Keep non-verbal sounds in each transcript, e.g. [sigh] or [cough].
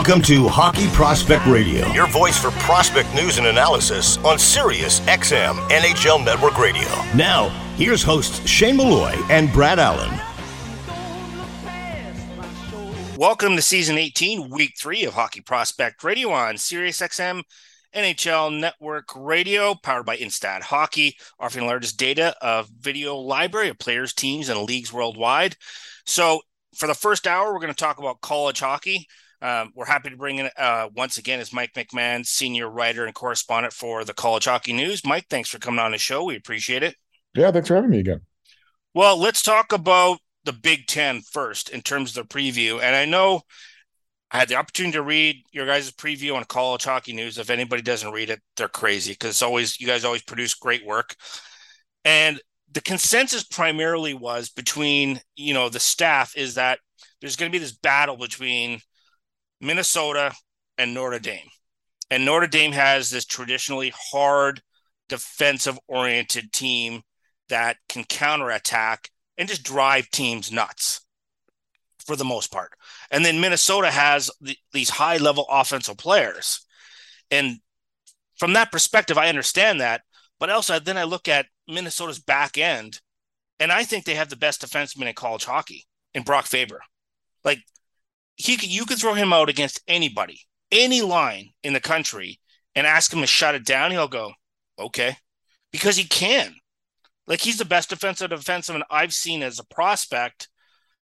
Welcome to Hockey Prospect Radio, your voice for prospect news and analysis on Sirius XM NHL Network Radio. Now, here's hosts Shane Malloy and Brad Allen. Welcome to season 18, week three of Hockey Prospect Radio on Sirius XM NHL Network Radio, powered by Instat Hockey, offering the largest data of video library of players, teams, and leagues worldwide. So, for the first hour, we're going to talk about college hockey. Um, we're happy to bring in uh, once again is Mike McMahon, senior writer and correspondent for the College Hockey News. Mike, thanks for coming on the show. We appreciate it. Yeah, thanks for having me again. Well, let's talk about the Big Ten first in terms of the preview. And I know I had the opportunity to read your guys' preview on College Hockey News. If anybody doesn't read it, they're crazy because it's always you guys always produce great work. And the consensus primarily was between you know the staff is that there's going to be this battle between Minnesota and Notre Dame. And Notre Dame has this traditionally hard defensive oriented team that can counterattack and just drive teams nuts for the most part. And then Minnesota has the, these high level offensive players. And from that perspective, I understand that. But also, then I look at Minnesota's back end, and I think they have the best defenseman in college hockey in Brock Faber. Like he could, you could throw him out against anybody, any line in the country, and ask him to shut it down. He'll go, okay, because he can. Like he's the best defensive defenseman I've seen as a prospect,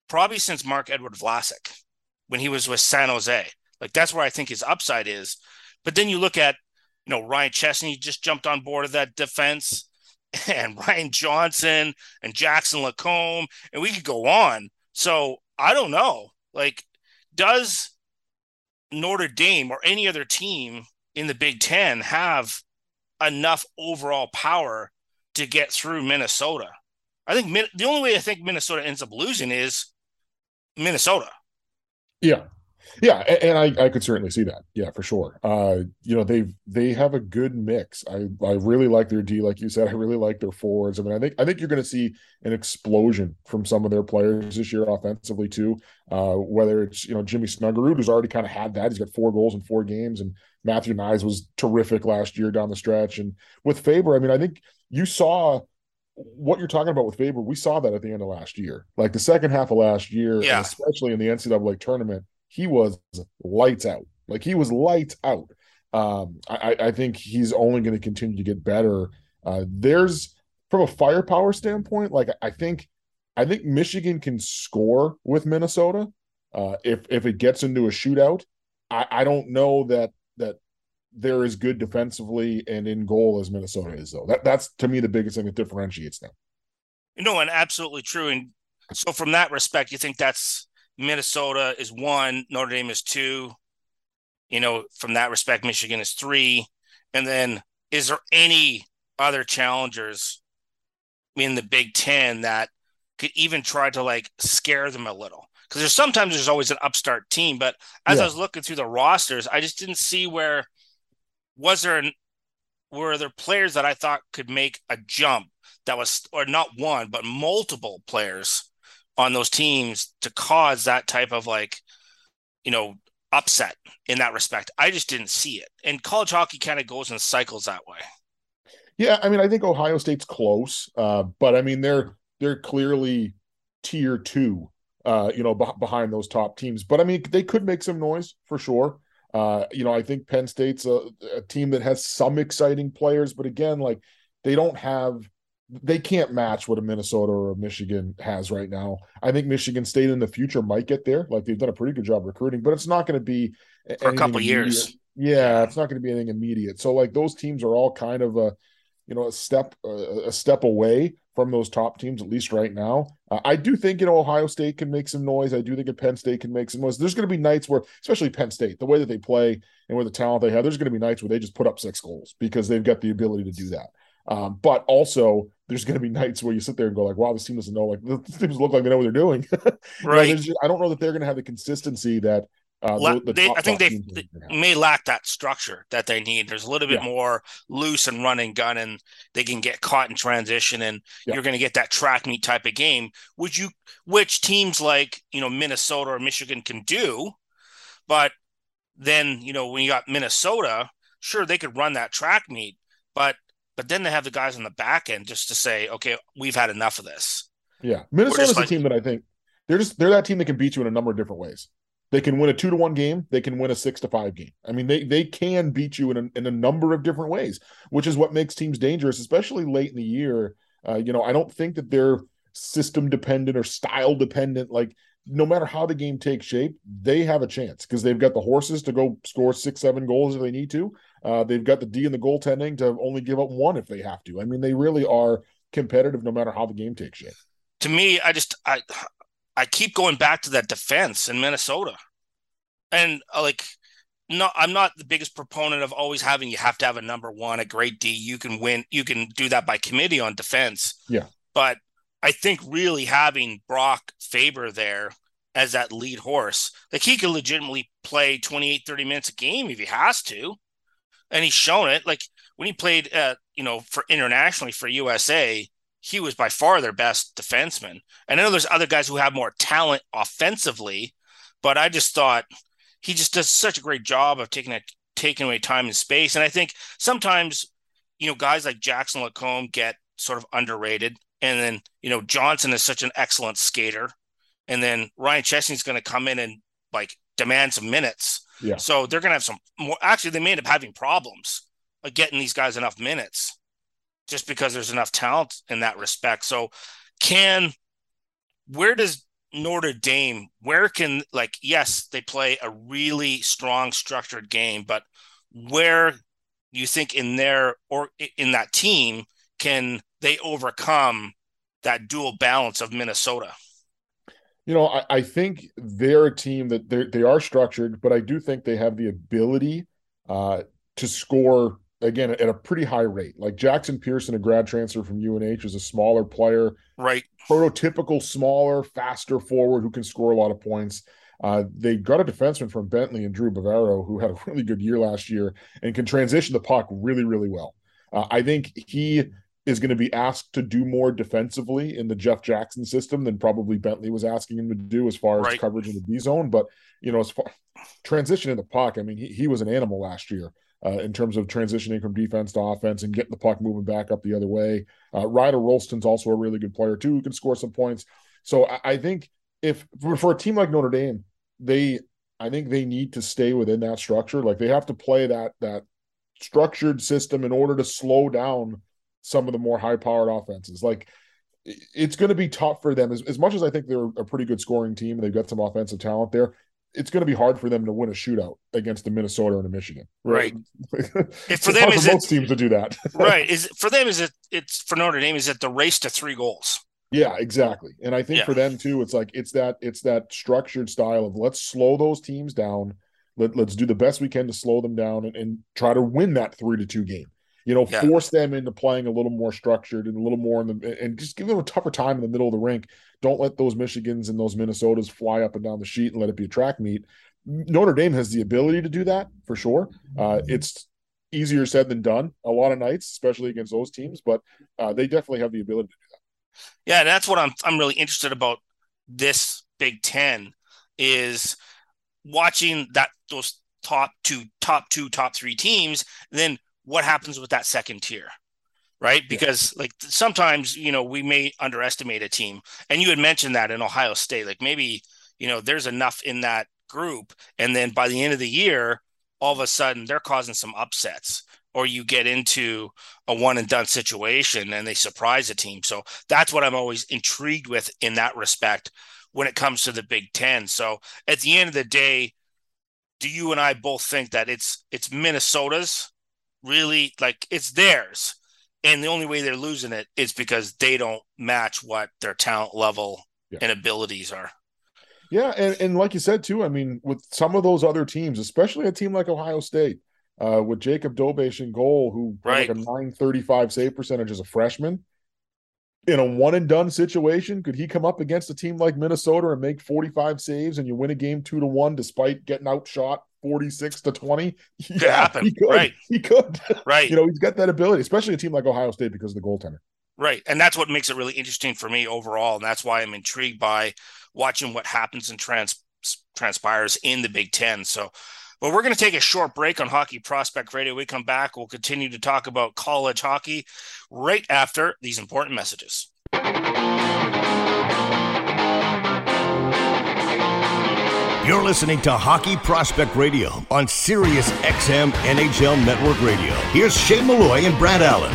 probably since Marc-Edouard Vlasic when he was with San Jose. Like that's where I think his upside is. But then you look at, you know, Ryan Chesley just jumped on board of that defense, [laughs] and Ryan Johnson and Jackson Lacombe, and we could go on. So I don't know. Like does Notre Dame or any other team in the Big Ten have enough overall power to get through Minnesota? I think the only way I think Minnesota ends up losing is Minnesota. Yeah, yeah, and, I, I could certainly see that. Yeah, for sure. Uh, you know, they've they have a good mix. I I really like their D, like you said. I really like their forwards. I mean, I think I think you're going to see an explosion from some of their players this year offensively too. Uh, whether it's you know Jimmy Snuggerud, who's already kind of had that. He's got four goals in four games, and Matthew Knies was terrific last year down the stretch. And with Faber, I mean, I think you saw what you're talking about with Faber. We saw that at the end of last year, like the second half of last year, yeah. especially in the NCAA tournament he was lights out. Like he was lights out. Um, I, I think he's only going to continue to get better. Uh, there's from a firepower standpoint, like I think, I think Michigan can score with Minnesota. Uh, if if it gets into a shootout, I, I don't know that that they're as good defensively and in goal as Minnesota is, though. That that's to me the biggest thing that differentiates them. Know, and absolutely true. And so, from that respect, you think that's Minnesota is one, Notre Dame is two. You know, from that respect, Michigan is three. And then is there any other challengers in the Big Ten that could even try to like scare them a little? Because there's sometimes there's always an upstart team, but as yeah. I was looking through the rosters, I just didn't see where was there an were there players that I thought could make a jump that was or not one but multiple players on those teams to cause that type of like, you know, upset in that respect. I just didn't see it. And college hockey kind of goes in cycles that way. Yeah, I mean, I think Ohio State's close, uh, but I mean, they're they're clearly tier two, uh, you know, b- behind those top teams. But I mean, they could make some noise for sure. Uh, you know, I think Penn State's a, a team that has some exciting players, but again, like they don't have they can't match what a Minnesota or a Michigan has right now. I think Michigan State in the future might get there. Like they've done a pretty good job recruiting, but it's not going to be for a couple years. Yeah, it's not going to be anything immediate. So like those teams are all kind of a you know a step a step away from those top teams at least right now. Uh, I do think you know Ohio State can make some noise. I do think a Penn State can make some noise. There's going to be nights where, especially Penn State, the way that they play and with the talent they have, there's going to be nights where they just put up six goals because they've got the ability to do that. Um, but also, there's going to be nights where you sit there and go like, "Wow, this team doesn't know. Like, this teams look like they know what they're doing." [laughs] right. know, just, I don't know that they're going to have the consistency that. Uh, La- the, the they, top, I think they, they may lack that structure that they need. There's a little bit yeah. more loose and run and gun, and they can get caught in transition, and yeah. you're going to get that track meet type of game, which you, which teams like you know Minnesota or Michigan can do, but then you know when you got Minnesota, sure they could run that track meet, but but then they have the guys on the back end just to say, okay, we've had enough of this. Yeah, Minnesota's like, a team that I think they're just they're that team that can beat you in a number of different ways. They can win a two to one game. They can win a six to five game. I mean, they they can beat you in a, in a number of different ways, which is what makes teams dangerous, especially late in the year. Uh, you know, I don't think that they're system dependent or style dependent. Like, no matter how the game takes shape, they have a chance because they've got the horses to go score six, seven goals if they need to. Uh, they've got the D and the goaltending to only give up one if they have to. I mean, they really are competitive no matter how the game takes shape. To me, I just I I keep going back to that defense in Minnesota, and uh, like, no, I'm not the biggest proponent of always having you have to have a number one, a great D. You can win, you can do that by committee on defense. Yeah, but I think really having Brock Faber there as that lead horse, like he could legitimately play 28, 30 minutes a game if he has to. And he's shown it. Like when he played, uh, you know, for internationally for USA, he was by far their best defenseman. And I know there's other guys who have more talent offensively, but I just thought he just does such a great job of taking taking away time and space. And I think sometimes, you know, guys like Jackson Lacombe get sort of underrated. And then, you know, Johnson is such an excellent skater. And then Ryan Chesley's going to come in and like demand some minutes. Yeah. So they're going to have some more. Actually, they may end up having problems of getting these guys enough minutes just because there's enough talent in that respect. So, can where does Notre Dame, where can, like, yes, they play a really strong, structured game, but where you think in their or in that team can they overcome that dual balance of Minnesota? You know, I, I think they're a team that they they are structured, but I do think they have the ability uh, to score again at a pretty high rate. Like Jackson Pierson, a grad transfer from UNH, is a smaller player, right? Prototypical, smaller, faster forward who can score a lot of points. Uh, they got a defenseman from Bentley and Drew Bavaro who had a really good year last year and can transition the puck really, really well. Uh, I think he is going to be asked to do more defensively in the Jeff Jackson system than probably Bentley was asking him to do as far as right. coverage in the B zone. But you know, as far transition in the puck, I mean, he, he was an animal last year uh, in terms of transitioning from defense to offense and getting the puck moving back up the other way. Uh, Ryder Rolston's also a really good player too, who can score some points. So I, I think if for, for a team like Notre Dame, they I think they need to stay within that structure. Like they have to play that that structured system in order to slow down some of the more high powered offenses. Like it's going to be tough for them as, as much as I think they're a pretty good scoring team and they've got some offensive talent there it's going to be hard for them to win a shootout against the Minnesota and the Michigan. Right. right. [laughs] if for them, is for most teams to do that. [laughs] right. Is for them, is it? It's for Notre Dame. Is it the race to three goals? Yeah, exactly. And I think yeah. for them too, it's like it's that it's that structured style of let's slow those teams down. Let, let's do the best we can to slow them down and, and try to win that three to two game. You know, yeah. force them into playing a little more structured and a little more in the and just give them a tougher time in the middle of the rink don't let those Michigans and those Minnesotas fly up and down the sheet and let it be a track meet. Notre Dame has the ability to do that for sure. Uh, it's easier said than done a lot of nights, especially against those teams, but uh, they definitely have the ability to do that. Yeah, that's what I'm I'm really interested about this Big Ten is watching that those top two, top two, top three teams. Then what happens with that second tier? right? Because yeah. like sometimes, you know, we may underestimate a team. And you had mentioned that in Ohio State, like maybe, you know, there's enough in that group. And then by the end of the year, all of a sudden they're causing some upsets or you get into a one and done situation and they surprise a team. So that's what I'm always intrigued with in that respect when it comes to the Big 10. So at the end of the day, do you and I both think that it's it's Minnesota's really like it's theirs and the only way they're losing it is because they don't match what their talent level yeah. and abilities are. Yeah, and, and like you said too, I mean, with some of those other teams, especially a team like Ohio State, uh, with Jakub Dobeš in goal, who right. like a 935 save percentage as a freshman. In a one and done situation, could he come up against a team like Minnesota and make 45 saves and you win a game two to one despite getting outshot 46 to 20 [laughs] could yeah, happen. he could. right. He could. Right. You know he's got that ability especially a team like ohio state because of the goaltender. Right. And that's what makes it really interesting for me overall. And that's why i'm intrigued by watching what happens and trans transpires in the big ten. So but we're going to take a short break on Hockey Prospect Radio. We come back, we'll continue to talk about college hockey right after these important messages. You're listening to Hockey Prospect Radio on Sirius XM NHL Network Radio. Here's Shane Malloy and Brad Allen.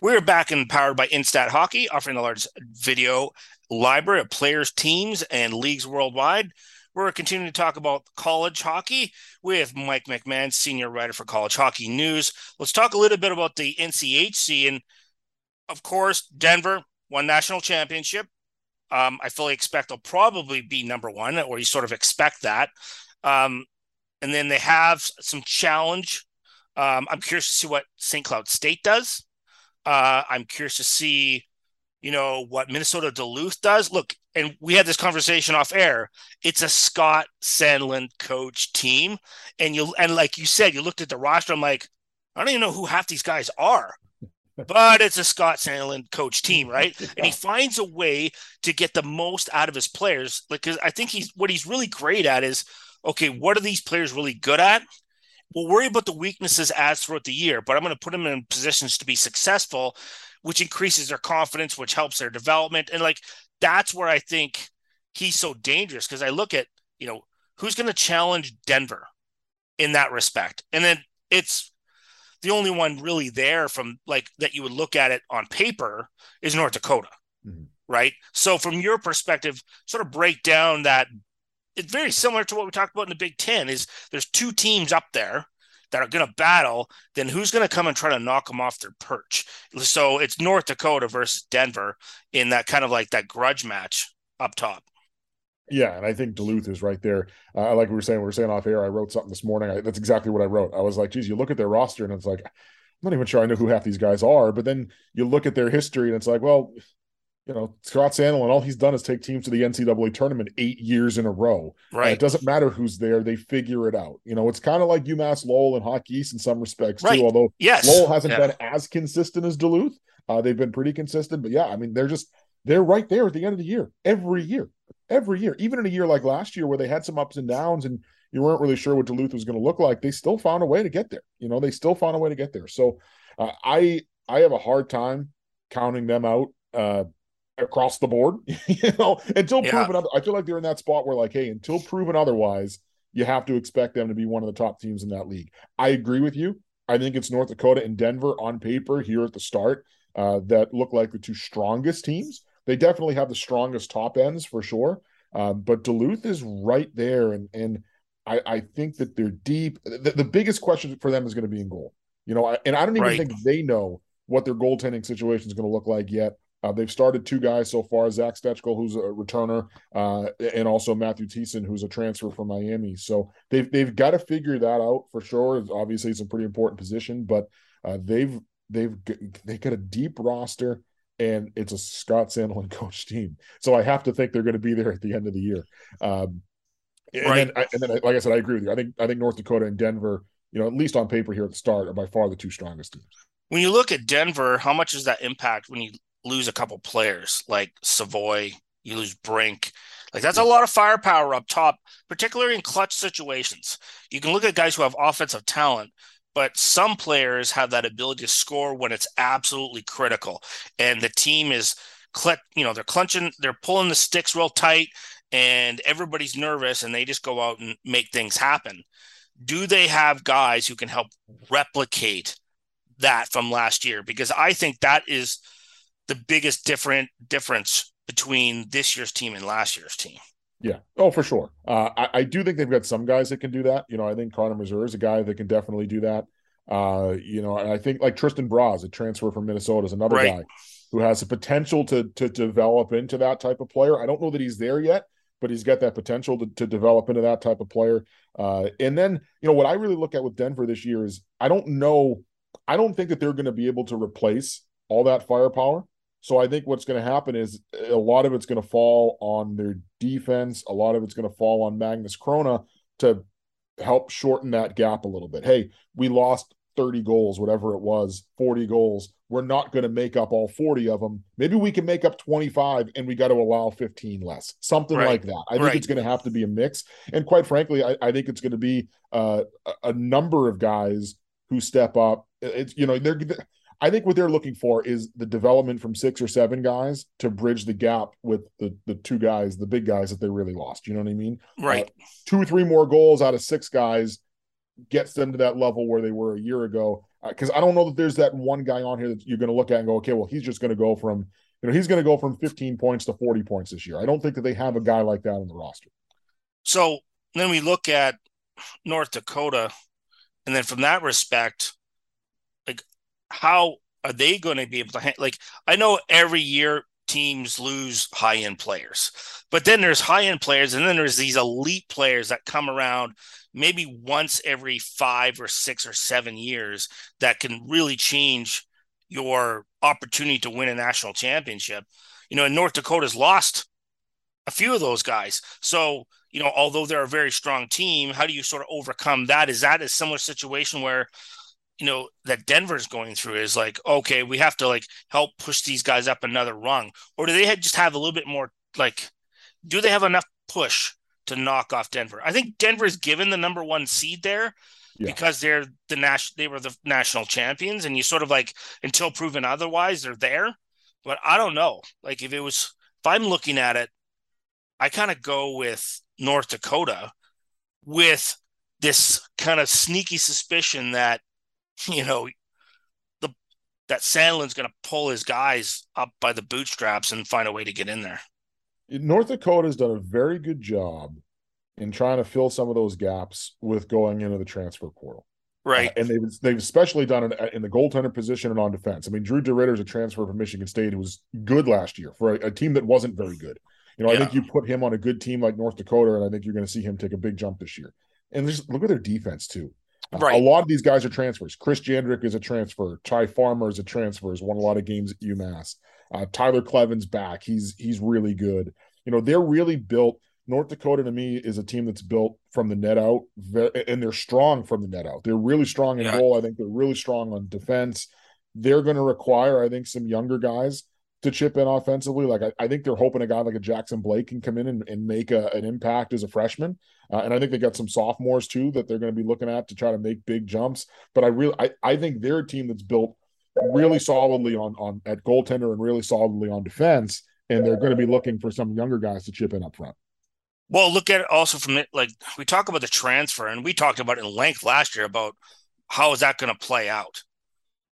We're back and powered by Instat Hockey, offering the largest video library of players, teams, and leagues worldwide. We're continuing to talk about college hockey with Mike McMahon, senior writer for College Hockey News. Let's talk a little bit about the NCHC. And of course, Denver won national championship. Um, I fully expect they'll probably be number one, or you sort of expect that. Um, and then they have some challenge. Um, I'm curious to see what St. Cloud State does. Uh, I'm curious to see you know what Minnesota Duluth does. Look, and we had this conversation off air. It's a Scott Sandelin coach team, and you and like you said, you looked at the roster. I'm like, I don't even know who half these guys are, but it's a Scott Sandelin coach team, [laughs] right? And he finds a way to get the most out of his players. Like, I think he's what he's really great at is okay. What are these players really good at? We'll worry about the weaknesses as throughout the year, but I'm going to put them in positions to be successful which increases their confidence, which helps their development. And like that's where I think he's so dangerous because I look at, you know, who's going to challenge Denver in that respect. And then it's the only one really there from like that you would look at it on paper is North Dakota. Mm-hmm. Right. So from your perspective, sort of break down that it's very similar to what we talked about in the Big Ten is there's two teams up there that are going to battle, then who's going to come and try to knock them off their perch? So it's North Dakota versus Denver in that kind of like that grudge match up top. Yeah, and I think Duluth is right there. Uh, like we were saying, we were saying off air. I wrote something this morning. I, that's exactly what I wrote. I was like, geez, you look at their roster and it's like, I'm not even sure I know who half these guys are. But then you look at their history and it's like, well, you know, Scott Sandelin, all he's done is take teams to the NCAA tournament eight years in a row. Right. Uh, it doesn't matter who's there; they figure it out. You know, it's kind of like UMass Lowell and Hockey East in some respects right. too. Although yes. Lowell hasn't yeah. been as consistent as Duluth, uh, they've been pretty consistent. But yeah, I mean, they're just they're right there at the end of the year every year, every year. Even in a year like last year where they had some ups and downs and you weren't really sure what Duluth was going to look like, they still found a way to get there. You know, they still found a way to get there. So uh, I I have a hard time counting them out. Uh, across the board, [laughs] you know, until yeah. proven other, I feel like they're in that spot where like, hey, until proven otherwise, you have to expect them to be one of the top teams in that league. I agree with you. I think it's North Dakota and Denver on paper here at the start uh, that look like the two strongest teams. They definitely have the strongest top ends for sure. Um, but Duluth is right there, and and I, I think that they're deep. The, the, biggest question for them is going to be in goal. You know, and I don't even right. think they know what their goaltending situation is going to look like yet. Uh, they've started two guys so far: Zach Stejskal, who's a returner, uh, and also Matthew Thiessen, who's a transfer from Miami. So they've they've got to figure that out for sure. Obviously, it's a pretty important position, but uh, they've they've they got a deep roster, and it's a Scott Sandelin [laughs] coach team. So I have to think they're going to be there at the end of the year. Um, and right. then, and then, like I said, I agree with you. I think I think North Dakota and Denver, you know, at least on paper here at the start, are by far the two strongest teams. When you look at Denver, how much does that impact when you lose a couple players like Savoie? you lose Brink. Like that's a lot of firepower up top, particularly in clutch situations. You can look at guys who have offensive talent, but some players have that ability to score when it's absolutely critical. And the team is, you know, they're clenching, they're pulling the sticks real tight, and everybody's nervous, and they just go out and make things happen. Do they have guys who can help replicate that from last year? Because I think that is the biggest different difference between this year's team and last year's team. Yeah. Oh, for sure. Uh, I, I, do think they've got some guys that can do that. You know, I think Connor Mazur is a guy that can definitely do that. Uh, you know, and I think like Tristan Broz, a transfer from Minnesota, is another right. guy who has the potential to to develop into that type of player. I don't know that he's there yet, but he's got that potential to, to develop into that type of player. Uh, and then, you know, what I really look at with Denver this year is I don't know, I don't think that they're going to be able to replace all that firepower. So I think what's going to happen is a lot of it's going to fall on their defense. A lot of it's going to fall on Magnus Chrona to help shorten that gap a little bit. Hey, we lost 30 goals, whatever it was, 40 goals. We're not going to make up all 40 of them. Maybe we can make up 25 and we got to allow 15 less, something right. like that. I think right. it's going to have to be a mix. And quite frankly, I, I think it's going to be uh, a number of guys who step up. It's, you know, they're, I think what they're looking for is the development from six or seven guys to bridge the gap with the the two guys, the big guys that they really lost. You know what I mean? Right. Uh, two or three more goals out of six guys gets them to that level where they were a year ago. Because uh, I don't know that there's that one guy on here that you're going to look at and go, okay, well, he's just going to go from, you know, he's going to go from 15 points to 40 points this year. I don't think that they have a guy like that on the roster. So then we look at North Dakota, and then from that respect, how are they going to be able to like? I know every year teams lose high end players, but then there's high end players, and then there's these elite players that come around maybe once every five or six or seven years that can really change your opportunity to win a national championship. You know, and North Dakota's lost a few of those guys. So, you know, although they're a very strong team, how do you sort of overcome that? Is that a similar situation where, you know, that Denver's going through is like, okay, we have to like help push these guys up another rung? Or do they just have a little bit more like, do they have enough push to knock off Denver. I think Denver is given the number one seed there yeah. because they're the national they were the national champions, and you sort of like until proven otherwise, they're there. But I don't know. Like if it was if I'm looking at it, I kind of go with North Dakota with this kind of sneaky suspicion that, [laughs] you know, the that Sandelin's gonna pull his guys up by the bootstraps and find a way to get in there. North Dakota's done a very good job in trying to fill some of those gaps with going into the transfer portal. Right. Uh, and they've they've especially done it in the goaltender position and on defense. I mean, Drew DeRidder is a transfer from Michigan State who was good last year for a, a team that wasn't very good. You know, yeah. I think you put him on a good team like North Dakota, and I think you're going to see him take a big jump this year. And just look at their defense too. Right. a lot of these guys are transfers. Chris Jandric is a transfer. Ty Farmer is a transfer. Has won a lot of games at UMass. Uh, Tyler Kleven's back. He's he's really good. You know, they're really built. North Dakota to me is a team that's built from the net out, and they're strong from the net out. They're really strong in yeah. goal. I think they're really strong on defense. They're going to require, I think, some younger guys to chip in offensively. Like I, I, think they're hoping a guy like a Jackson Blake can come in and, and make a, an impact as a freshman. Uh, and I think they got some sophomores too that they're going to be looking at to try to make big jumps. But I really, I, I think they're a team that's built really solidly on on at goaltender and really solidly on defense, and they're going to be looking for some younger guys to chip in up front. Well, look at it also from it. Like we talk about the transfer, and we talked about it in length last year about how is that going to play out,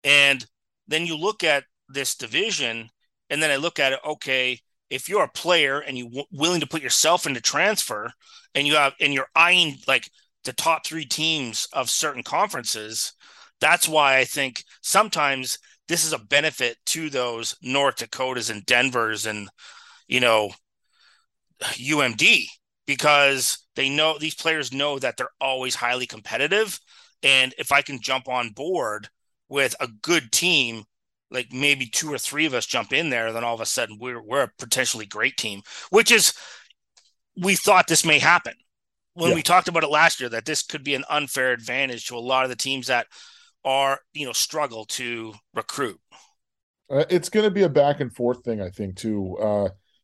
and then you look at this division, and then I look at it. Okay, if you're a player and you w- willing to put yourself into transfer, and you have and you're eyeing like the top three teams of certain conferences, that's why I think sometimes this is a benefit to those North Dakotas and Denvers and you know UMD because they know these players know that they're always highly competitive and if I can jump on board with a good team like maybe two or three of us jump in there then all of a sudden we're we're a potentially great team which is we thought this may happen. When yeah. we talked about it last year that this could be an unfair advantage to a lot of the teams that are you know struggle to recruit. Uh, it's going to be a back and forth thing i think too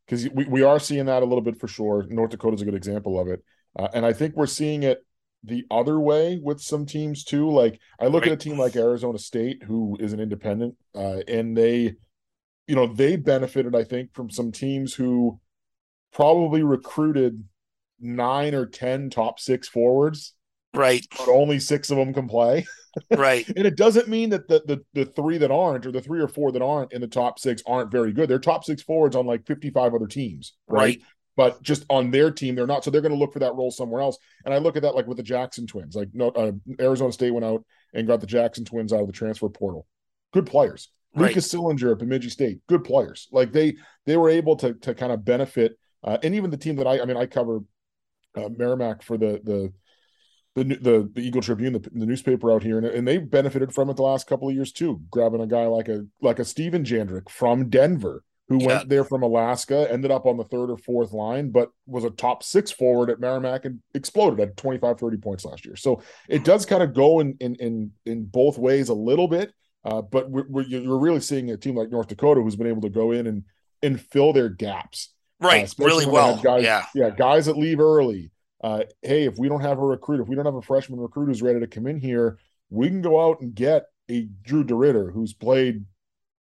because uh, we, we are seeing that a little bit for sure. North dakota is a good example of it. Uh, and i think we're seeing it the other way with some teams too. Like i look right. at a team like arizona state who is an independent uh, and they you know they benefited i think from some teams who probably recruited nine or ten top six forwards right. but only six of them can play. [laughs] Right. And it doesn't mean that the, the the three that aren't or the three or four that aren't in the top six aren't very good. They're top six forwards on like 55 other teams right, right. But just on their team they're not. So they're going to look for that role somewhere else. And i look at that like with the jackson twins like no uh, arizona state went out and got the jackson twins out of the transfer portal. Good players. Right. lucas sillinger at bemidji state good players. Like they they were able to to kind of benefit uh, and even the team that i i mean i cover uh, merrimack for the the the the, the Eagle Tribune, the, the newspaper out here, and, and they benefited from it the last couple of years too. Grabbing a guy like a like a Steven Jandric from Denver, who yeah. went there from Alaska, ended up on the third or fourth line, but was a top six forward at Merrimack and exploded at 25, 30 points last year. So it does kind of go in in in, in both ways a little bit. Uh, but we're, we're, you're really seeing a team like North Dakota who's been able to go in and and fill their gaps. Right, uh, really well. Guys, yeah, yeah, guys that leave early. Uh, hey, if we don't have a recruit, if we don't have a freshman recruit who's ready to come in here, we can go out and get a Drew DeRidder who's played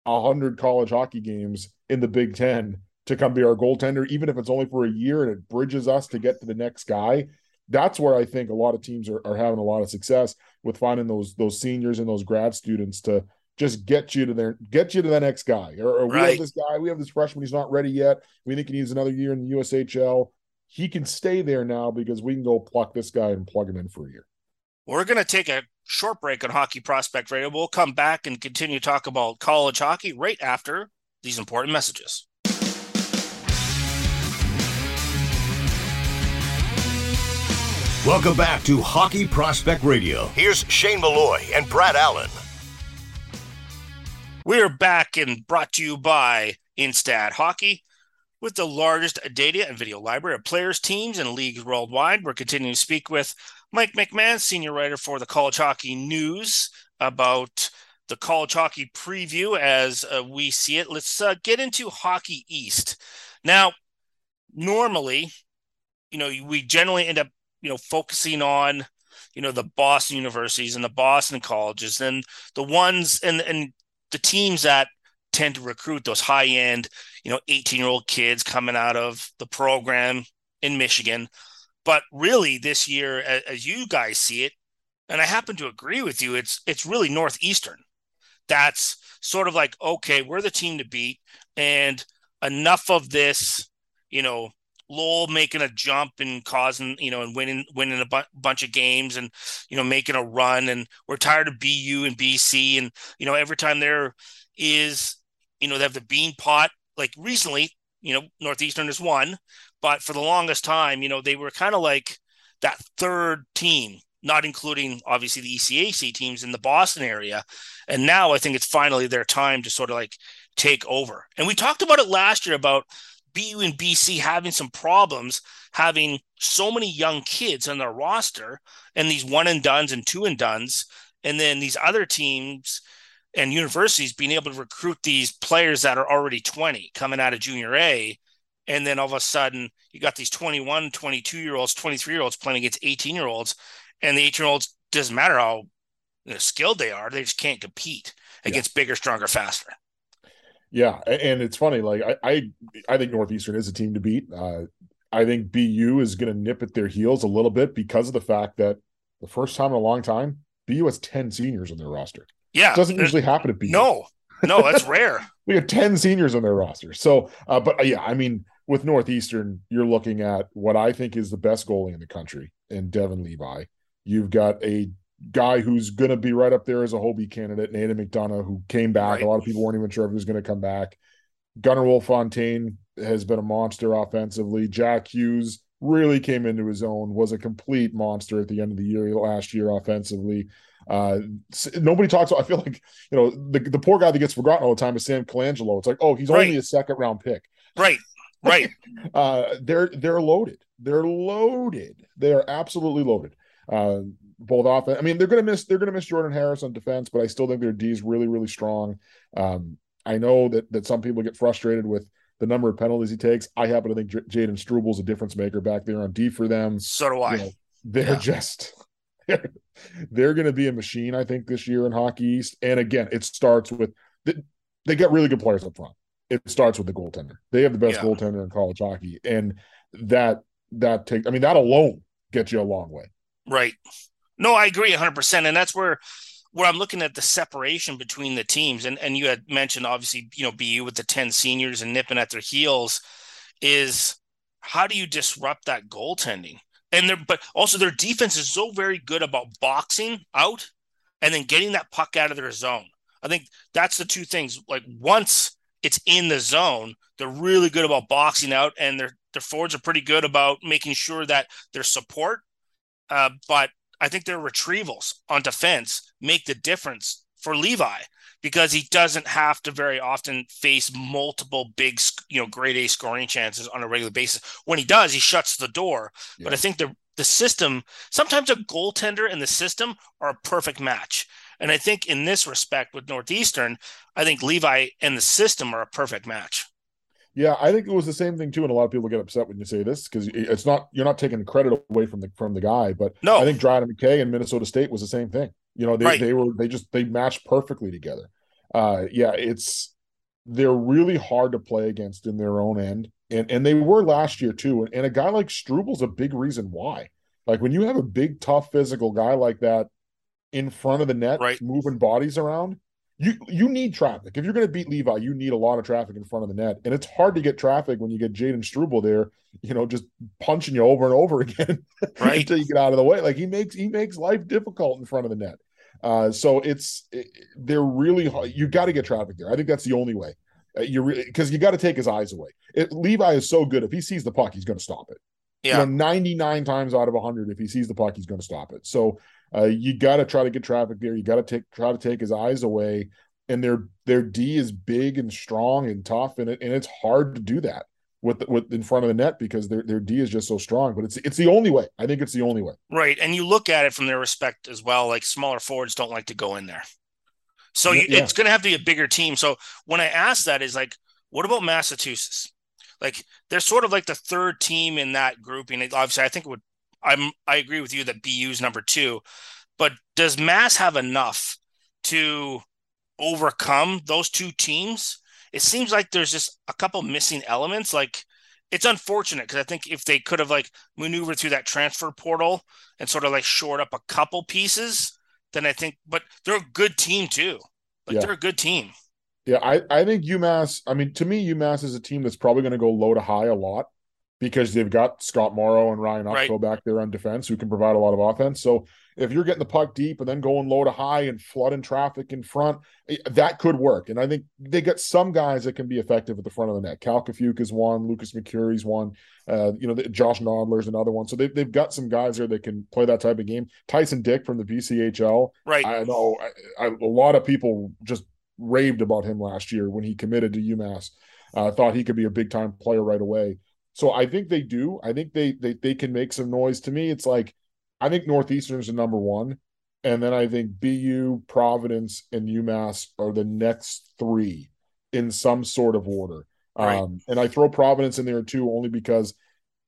hundred college hockey games in the Big Ten to come be our goaltender, even if it's only for a year and it bridges us to get to the next guy. That's where I think a lot of teams are, are having a lot of success with finding those those seniors and those grad students to just get you to their get you to the next guy. Or, or right. we have this guy, we have this freshman, he's not ready yet. We think he needs another year in the USHL. He can stay there now because we can go pluck this guy and plug him in for a year. We're going to take a short break on Hockey Prospect Radio. We'll come back and continue to talk about college hockey right after these important messages. Welcome back to Hockey Prospect Radio. Here's Shane Malloy and Brad Allen. We're back and brought to you by Instat Hockey. With the largest data and video library of players, teams, and leagues worldwide, we're continuing to speak with Mike McMahon, senior writer for the College Hockey News, about the college hockey preview as uh, we see it. Let's uh, get into Hockey East. Now, normally, you know, we generally end up, you know, focusing on, you know, the Boston universities and the Boston colleges and the ones and and the teams that tend to recruit those high end, you know, 18 year old kids coming out of the program in Michigan. But really, this year, as you guys see it, and I happen to agree with you, it's it's really Northeastern. That's sort of like okay, we're the team to beat, and enough of this, you know, Lowell making a jump and causing, you know, and winning winning a bu- bunch of games and you know making a run, and we're tired of BU and BC, and you know every time there is, you know, they have the bean pot. Like recently, you know, Northeastern has won, but for the longest time, you know, they were kind of like that third team, not including obviously the ECAC teams in the Boston area. And now I think it's finally their time to sort of like take over. And we talked about it last year about BU and BC having some problems having so many young kids on their roster and these one and duns and two and duns. And then these other teams and universities being able to recruit these players that are already 20 coming out of junior A. And then all of a sudden, you got these 21, 22 year olds, 23 year olds playing against 18 year olds. And the 18 year olds, doesn't matter how you know, skilled they are, they just can't compete against yeah. bigger, stronger, faster. Yeah, and it's funny. Like I, I, I think Northeastern is a team to beat. Uh, I think BU is going to nip at their heels a little bit because of the fact that the first time in a long time, BU has ten seniors on their roster. Yeah, it doesn't usually happen to BU. No, no, that's [laughs] rare. we have ten seniors on their roster. So, uh, but uh, yeah, I mean, with Northeastern, you're looking at what I think is the best goalie in the country, in Devon Levi. You've got a guy who's going to be right up there as a Hobey candidate, Nathan McDonough, who came back. Right. A lot of people weren't even sure if he was going to come back. Gunnarwolfe Fontaine has been a monster offensively. Jack Hughes really came into his own, was a complete monster at the end of the year last year offensively. Uh, nobody talks. I feel like you know the, the poor guy that gets forgotten all the time is Sam Colangelo. It's like, oh, he's right. only a second round pick. Right, right. [laughs] uh, they're they're loaded. They're loaded. They are absolutely loaded. Uh, both off. I mean, they're going to miss they're going to miss Jordan Harris on defense, but I still think their D is really really strong. Um, I know that that some people get frustrated with the number of penalties he takes. I happen to think J- Jayden Struble's a difference maker back there on D for them. So do I. You know, they're yeah. just [laughs] they're, they're going to be a machine. I think this year in Hockey East, and again, it starts with they get really good players up front. It starts with the goaltender. They have the best yeah. goaltender in college hockey, and that that take. I mean, that alone gets you a long way. Right. No, I agree 100%. And that's where where I'm looking at the separation between the teams. And and you had mentioned obviously, you know, BU with the 10 seniors and nipping at their heels is how do you disrupt that goaltending? And their but also their defense is so very good about boxing out and then getting that puck out of their zone. I think that's the two things. Like once it's in the zone, they're really good about boxing out, and their their forwards are pretty good about making sure that their support. Uh, but I think their retrievals on defense make the difference for Levi because he doesn't have to very often face multiple big, you know, grade A scoring chances on a regular basis. When he does, he shuts the door. Yeah. But I think the the system sometimes a goaltender and the system are a perfect match. And I think in this respect with Northeastern, I think Levi and the system are a perfect match. Yeah, I think it was the same thing too, and a lot of people get upset when you say this because it's not you're not taking credit away from the from the guy, but no, I think Dryden McKay and Minnesota State was the same thing. You know, they right. they were they just they matched perfectly together. Uh, yeah, it's they're really hard to play against in their own end, and and they were last year too. And, and a guy like Struble's a big reason why. Like when you have a big, tough, physical guy like that in front of the net, right. moving bodies around, you you need traffic. If you're going to beat Levi, you need a lot of traffic in front of the net, and it's hard to get traffic when you get Jayden Struble there. You know, just punching you over and over [laughs] again right. until you get out of the way. Like he makes he makes life difficult in front of the net. Uh, so it's it, they're really hard. You got to get traffic there. I think that's the only way. Uh, you really because you got to take his eyes away. It, Levi is so good. If he sees the puck, he's going to stop it. Yeah. You know, 99 times out of 100, if he sees the puck, he's going to stop it. So uh, you got to try to get traffic there. You got to take try to take his eyes away. And their their D is big and strong and tough, and it, and it's hard to do that with with in front of the net because their their D is just so strong. But it's it's the only way. I think it's the only way. Right, and you look at it from their respect as well. Like smaller forwards don't like to go in there, so you, yeah. it's going to have to be a bigger team. So when I ask that, is like, what about Massachusetts? Like they're sort of like the third team in that grouping. Obviously, I think it would. I'm I agree with you that BU is number two, but does Mass have enough to overcome those two teams? It seems like there's just a couple missing elements. Like it's unfortunate because I think if they could have like maneuvered through that transfer portal and sort of like shored up a couple pieces, then I think. But they're a good team too. Like yeah. they're a good team. Yeah, I, I think UMass, I mean, to me, UMass is a team that's probably going to go low to high a lot because they've got Scott Morrow and Ryan Upshaw right. back there on defense who can provide a lot of offense. So if you're getting the puck deep and then going low to high and flooding traffic in front, eh, that could work. And I think they got some guys that can be effective at the front of the net. Cal Kiefiuk is one, Lucas Mercuri's one, uh, you know, the, Josh Nodler's another one. So they, they've got some guys there that can play that type of game. Tyson Dyck from the BCHL. Right. I know I, I, a lot of people just raved about him last year when he committed to UMass. Uh, thought he could be a big time player right away. So I think they do. I think they they they can make some noise. To me, it's like I think Northeastern's the number one, and then I think BU, Providence, and UMass are the next three in some sort of order. Right. Um, and I throw Providence in there too, only because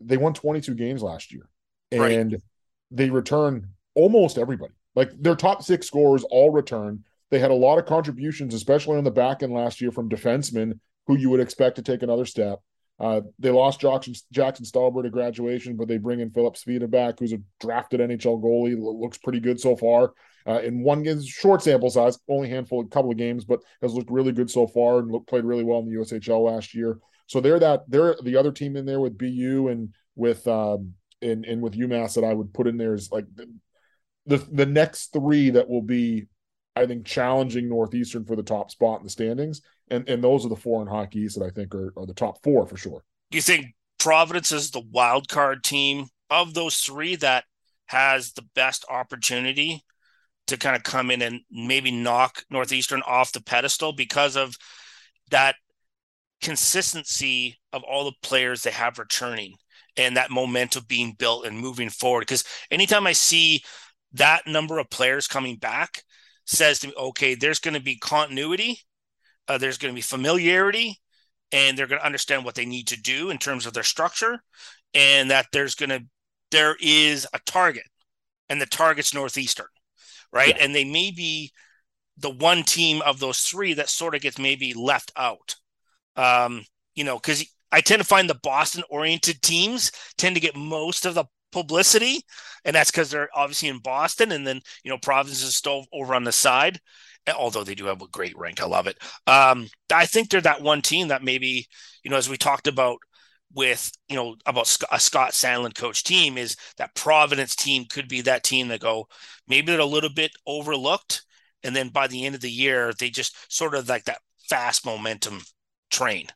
they won 22 games last year, and right. they return almost everybody. Like their top six scorers all return. They had a lot of contributions, especially on the back end last year from defensemen who you would expect to take another step. Uh, they lost Jackson, Jackson Stauber to graduation, but they bring in Filip Svedebäck, who's a drafted NHL goalie, looks pretty good so far. Uh, in one game, short sample size, only handful, a couple of games, but has looked really good so far and looked, played really well in the USHL last year. So they're that they're the other team in there with BU and with um and and with UMass that I would put in there is like the the, the next three that will be I think challenging Northeastern for the top spot in the standings, and and those are the four in Hockey East that I think are, are the top four for sure. Do you think Providence is the wild card team of those three that has the best opportunity to kind of come in and maybe knock Northeastern off the pedestal because of that consistency of all the players they have returning and that momentum being built and moving forward. Because anytime I see that number of players coming back, says to me, okay, there's going to be continuity, uh, there's going to be familiarity, and they're going to understand what they need to do in terms of their structure, and that there's going to there is a target, and the target's Northeastern, right? Yeah. And they may be the one team of those three that sort of gets maybe left out. Um, you know, because I tend to find the Boston oriented teams tend to get most of the publicity, and that's because they're obviously in Boston, and then you know Providence is still over on the side. Although they do have a great rank, I love it. Um, I think they're that one team that maybe you know, as we talked about with you know about a Scott Sandelin coach team, is that Providence team could be that team that go maybe they're a little bit overlooked, and then by the end of the year they just sort of like that fast momentum train.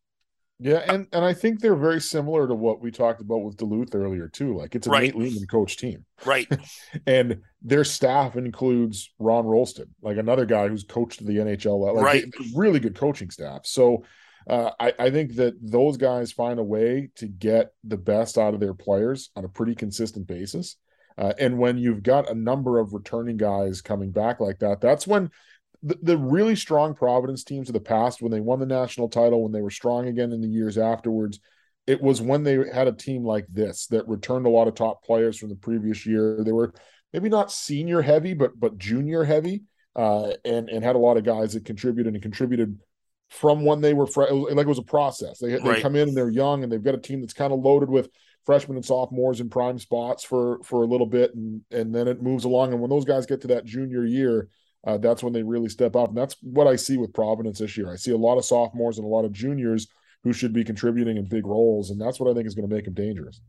Yeah, and and I think they're very similar to what we talked about with Duluth earlier too. Like it's a right. Nate Leaman coach team, right? [laughs] and their staff includes Ron Rolston, like another guy who's coached the NHL, like right? really good coaching staff. So uh, I, I think that those guys find a way to get the best out of their players on a pretty consistent basis. Uh, and when you've got a number of returning guys coming back like that, that's when the, the really strong Providence teams of the past, when they won the national title, when they were strong again in the years afterwards, it was when they had a team like this that returned a lot of top players from the previous year. They were maybe not senior heavy, but but junior heavy, uh, and and had a lot of guys that contributed and contributed from when they were fre- like it was a process. They they right. come in and they're young and they've got a team that's kind of loaded with freshmen and sophomores in prime spots for for a little bit, and and then it moves along. And when those guys get to that junior year, uh, that's when they really step up. And that's what I see with Providence this year. I see a lot of sophomores and a lot of juniors who should be contributing in big roles. And that's what I think is going to make them dangerous.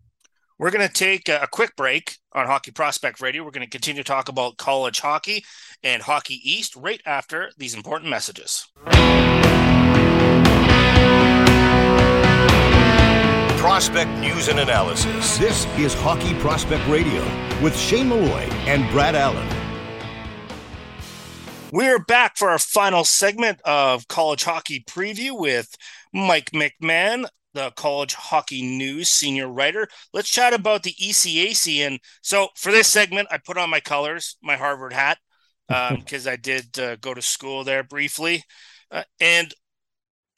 We're going to take a quick break on Hockey Prospect Radio. We're going to continue to talk about college hockey and Hockey East right after these important messages. Prospect news and analysis. This is Hockey Prospect Radio with Shane Malloy and Brad Allen. We're back for our final segment of college hockey preview with Mike McMahon, the college hockey news senior writer. Let's chat about the ECAC. And so for this segment, I put on my colors, my Harvard hat, because um, [laughs] I did uh, go to school there briefly. Uh, and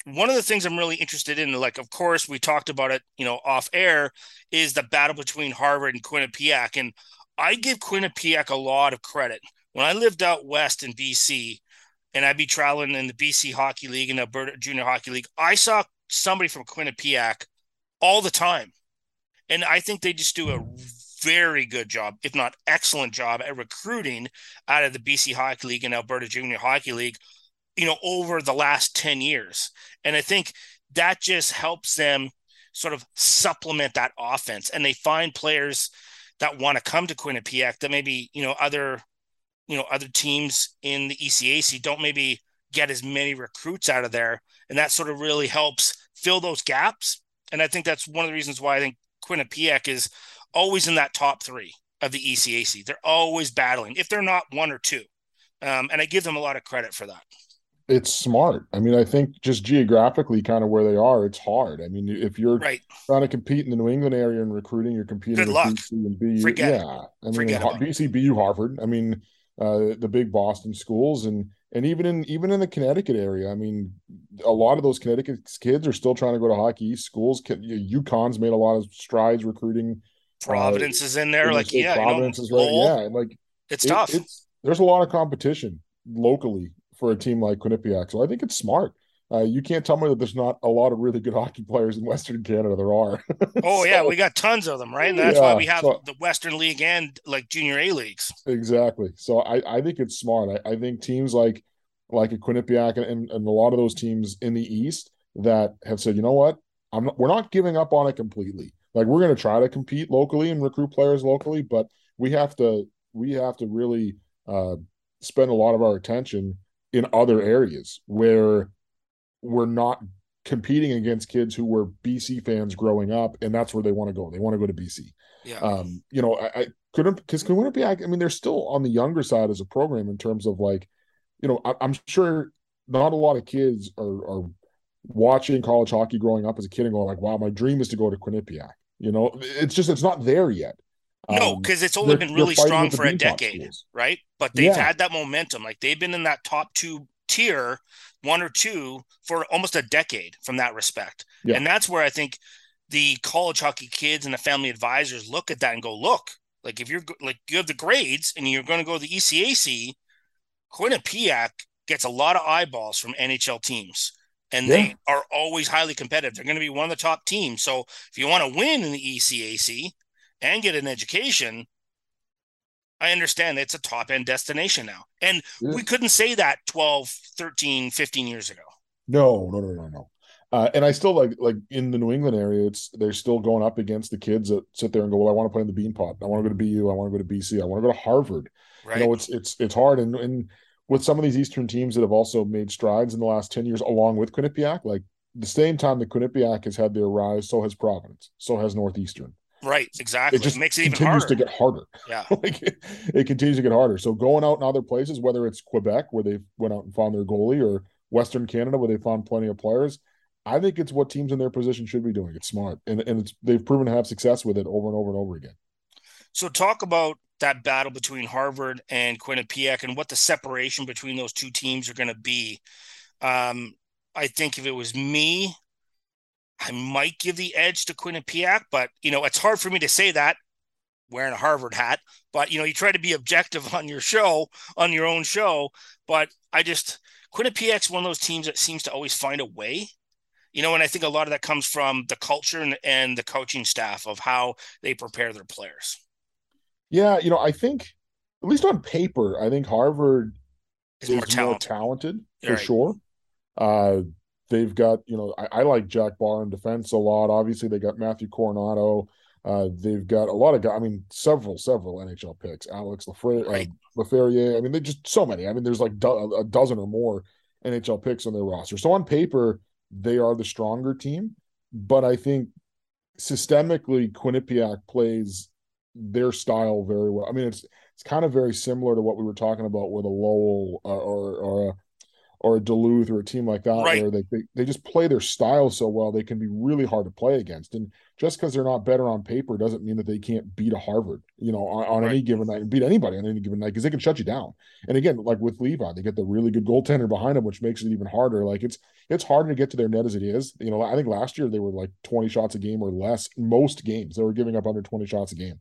one of the things I'm really interested in, like, of course, we talked about it, you know, off air, is the battle between Harvard and Quinnipiac. And I give Quinnipiac a lot of credit when I lived out west in BC and I'd be traveling in the BC Hockey League and Alberta Junior Hockey League, I saw somebody from Quinnipiac all the time. And I think they just do a very good job, if not excellent job, at recruiting out of the BC Hockey League and Alberta Junior Hockey League, you know, over the last 10 years. And I think that just helps them sort of supplement that offense. And they find players that want to come to Quinnipiac that maybe, you know, other you know other teams in the ECAC don't maybe get as many recruits out of there, and that sort of really helps fill those gaps. And I think that's one of the reasons why I think Quinnipiac is always in that top three of the ECAC. They're always battling, if they're not one or two, um, and I give them a lot of credit for that. It's smart. I mean, I think just geographically, kind of where they are, it's hard. I mean, if you're right. trying to compete in the New England area and recruiting, you're competing Good with luck. BC and BU. Forget yeah. I mean, BC, BU, Harvard. I mean, uh, the big Boston schools, and and even in even in the Connecticut area. I mean, a lot of those Connecticut kids are still trying to go to Hockey East schools. UConn's made a lot of strides recruiting. Providence uh, is in there, like yeah, Providence you know, is right. Yeah, like it's it, tough. It's there's a lot of competition locally for a team like Quinnipiac, so I think it's smart. Uh, you can't tell me that there's not a lot of really good [laughs] hockey players in Western Canada. There are. [laughs] oh so, yeah, we got tons of them, right? And that's yeah, why we have so, the Western League and like junior A leagues. Exactly. So I, I think it's smart. I, I think teams like like a Quinnipiac and, and a lot of those teams in the East that have said, you know what, I'm not, we're not giving up on it completely. Like we're going to try to compete locally and recruit players locally, but we have to we have to really uh, spend a lot of our attention in other areas where we're not competing against kids who were BC fans growing up, and that's where they want to go. They want to go to BC. Yeah. Um, you know, I, I couldn't because couldn't be. I mean, they're still on the younger side as a program in terms of like, you know, I, am sure not a lot of kids are, are watching college hockey growing up as a kid and going like, "Wow, my dream is to go to Quinnipiac." You know, it's just it's not there yet. No, because um, it's only been really strong for a decade, schools. right? But they've yeah. had that momentum. Like they've been in that top two tier one or two for almost a decade from that respect. Yeah. And that's where I think the college hockey kids and the family advisors look at that and go, look, like if you're like you have the grades and you're going to go to the ECAC, Quinnipiac gets a lot of eyeballs from NHL teams. And yeah. they are always highly competitive. They're going to be one of the top teams. So if you want to win in the ECAC and get an education, I understand it's a top end destination now. And yeah. we couldn't say that 12, 13, 15 years ago. No, no, no, no, no. Uh, and I still like like in the New England area, it's they're still going up against the kids that sit there and go, Well, I want to play in the Beanpot. I want to go to BU. I want to go to BC. I want to go to Harvard. Right. You know, it's it's it's hard. And and with some of these Eastern teams that have also made strides in the last 10 years, along with Quinnipiac, like the same time that Quinnipiac has had their rise, so has Providence, so has Northeastern. Right, exactly. It just it makes it continues even to get harder. [laughs] Yeah, like it, it, continues to get harder. So going out in other places, whether it's Quebec where they went out and found their goalie, or Western Canada where they found plenty of players, I think it's what teams in their position should be doing. It's smart, and and it's they've proven to have success with it over and over and over again. So talk about that battle between Harvard and Quinnipiac and what the separation between those two teams are going to be. Um, I think if it was me, I might give the edge to Quinnipiac, but you know it's hard for me to say that wearing a Harvard hat. But you know you try to be objective [laughs] on your show, on your own show. But I just Quinnipiac's one of those teams that seems to always find a way. You know, and I think a lot of that comes from the culture and, and the coaching staff of how they prepare their players. Yeah, you know, I think at least on paper, I think Harvard is, is more, talented. more talented for right. sure. Uh, they've got, you know, I, I, like Jack Bar in defense a lot. Obviously, they got Matthew Coronato. Uh, they've got a lot of guys. I mean, several, several NHL picks. Alex Lafre- uh, right. uh. I mean, they just so many. I mean, there's like do- a dozen or more NHL picks on their roster. So on paper, they are the stronger team. But I think systemically, Quinnipiac plays their style very well. I mean, it's it's kind of very similar to what we were talking about with a Lowell or or, or a or a Duluth or a team like that, right. where they, they they just play their style so well they can be really hard to play against. And just because they're not better on paper doesn't mean that they can't beat a Harvard, you know, on, on right. any given night and beat anybody on any given night because they can shut you down. And again, like with Levi, they get the really good goaltender behind them, which makes it even harder. Like it's it's harder to get to their net as it is. You know, I think last year they were like 20 shots a game or less. Most games they were giving up under 20 shots a game.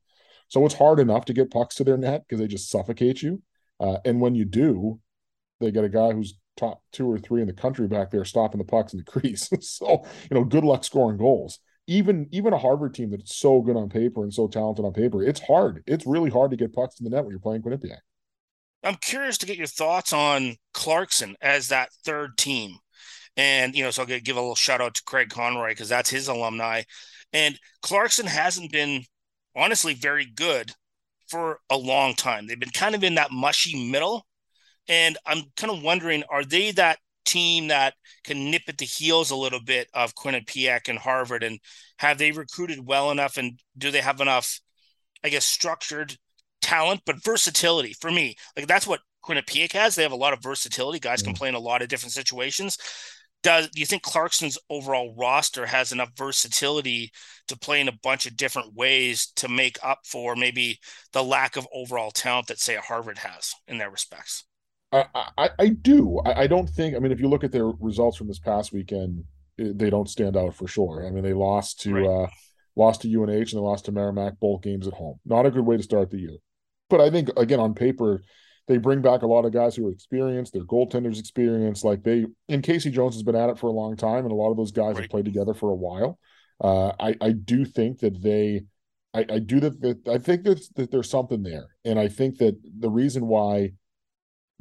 So it's hard enough to get pucks to their net because they just suffocate you. Uh, and when you do, they get a guy who's top two or three in the country back there stopping the pucks in the [laughs] crease. so, you know, good luck scoring goals. Even even a Harvard team that's so good on paper and so talented on paper, it's hard. It's really hard to get pucks in the net when you're playing Quinnipiac. I'm curious to get your thoughts on Clarkson as that third team. And, you know, so I'll give a little shout out to Craig Conroy because that's his alumni. And Clarkson hasn't been honestly very good for a long time. They've been kind of in that mushy middle. And I'm kind of wondering, are they that team that can nip at the heels a little bit of Quinnipiac and Harvard? And have they recruited well enough? And do they have enough, I guess, structured talent, but versatility for me? Like that's what Quinnipiac has. They have a lot of versatility. Guys mm. can play in a lot of different situations does do you think Clarkson's overall roster has enough versatility to play in a bunch of different ways to make up for maybe the lack of overall talent that say Harvard has in their respects? I, I, I do. I, I, don't think. I mean, if you look at their results from this past weekend, they don't stand out for sure. I mean, they lost to right. uh, lost to UNH and they lost to Merrimack both games at home. Not a good way to start the year. But I think again on paper, they bring back a lot of guys who are experienced, their goaltenders experience. Like they and Casey Jones has been at it for a long time, and a lot of those guys right. have played together for a while. Uh, I I do think that they, I, I do that, that I think that, that there's something there, and I think that the reason why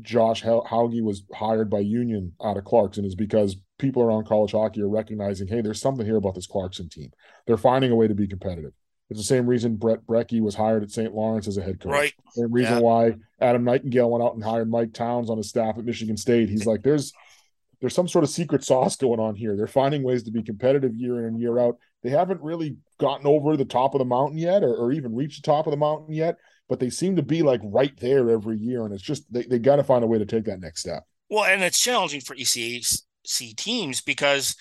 Josh Hauge was hired by Union out of Clarkson is because people around college hockey are recognizing, hey, there's something here about this Clarkson team. They're finding a way to be competitive. It's the same reason Brent Brekke was hired at St. Lawrence as a head coach. Right. Same reason yeah. why Adam Nightingale went out and hired Mike Towns on his staff at Michigan State. He's like, there's there's some sort of secret sauce going on here. They're finding ways to be competitive year in and year out. They haven't really gotten over the top of the mountain yet, or, or even reached the top of the mountain yet, but they seem to be like right there every year. And it's just they, they got to find a way to take that next step. Well, and it's challenging for ECAC teams because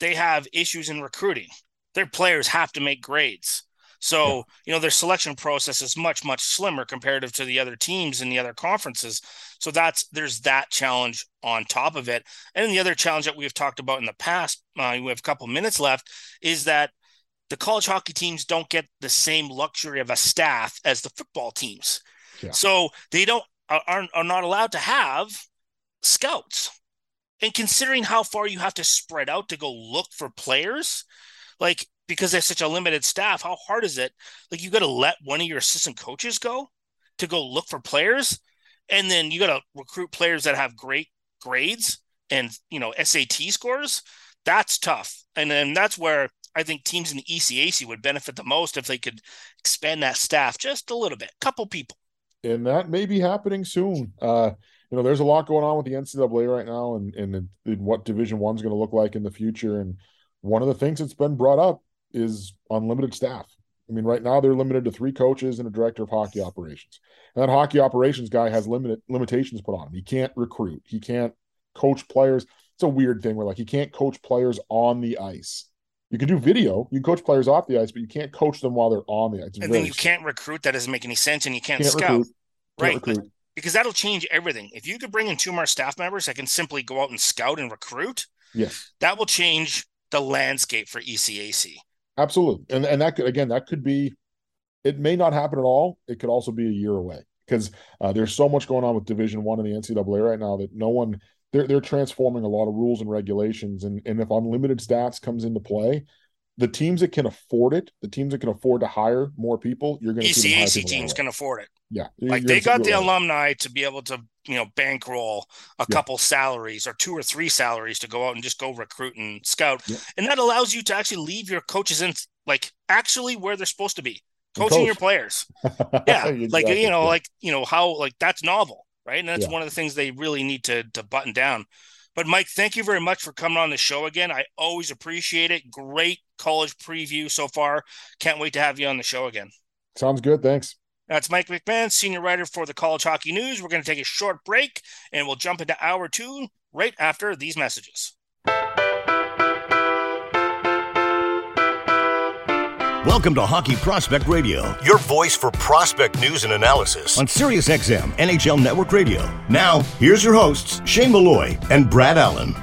they have issues in recruiting their players have to make grades. So, yeah. you know, their selection process is much, much slimmer comparative to the other teams in the other conferences. So that's there's that challenge on top of it. And then the other challenge that we've talked about in the past, uh, we have a couple minutes left, is that the college hockey teams don't get the same luxury of a staff as the football teams. Yeah. So they don't are, are not allowed to have scouts. And considering how far you have to spread out to go look for players, like because they have such a limited staff, how hard is it? Like you got to let one of your assistant coaches go to go look for players, and then you got to recruit players that have great grades and you know SAT scores. That's tough, and then that's where I think teams in the ECAC would benefit the most if they could expand that staff just a little bit, couple people. And that may be happening soon. Uh, you know, there's a lot going on with the NCAA right now, and and, and what Division One's going to look like in the future. And one of the things that's been brought up is unlimited staff. I mean, right now they're limited to three coaches and a director of hockey operations. And that hockey operations guy has limited limitations put on him. He can't recruit. He can't coach players. It's a weird thing where like he can't coach players on the ice. You can do video. You can coach players off the ice, but you can't coach them while they're on the ice. It's and then you can't recruit. That doesn't make any sense, and you can't, can't scout. Recruit, right. Recruit. Because that'll change everything. If you could bring in two more staff members that can simply go out and scout and recruit, yes, that will change the landscape for ECAC. Absolutely. And and that could again, that could be it may not happen at all. It could also be a year away because uh, there's so much going on with Division One in the NCAA right now that no one they're they're transforming a lot of rules and regulations. And and if unlimited stats comes into play, the teams that can afford it, the teams that can afford to hire more people, you're going to see. ECAC teams can afford it. Yeah, like they got the right. alumni to be able to you know bankroll a yeah. couple salaries or two or three salaries to go out and just go recruit and scout, yeah. and that allows you to actually leave your coaches in like actually where they're supposed to be, coaching coach. your players. [laughs] Yeah, exactly. like you know, like you know how like that's novel, right? And that's one of the things they really need to to button down. But Mike, thank you very much for coming on the show again. I always appreciate it. Great college preview so far. Can't wait to have you on the show again. Sounds good. Thanks. That's Mike McMahon, senior writer for the College Hockey News. We're going to take a short break and we'll jump into hour two right after these messages. Welcome to Hockey Prospect Radio, your voice for prospect news and analysis on SiriusXM NHL Network Radio. Now, here's your hosts, Shane Malloy and Brad Allen.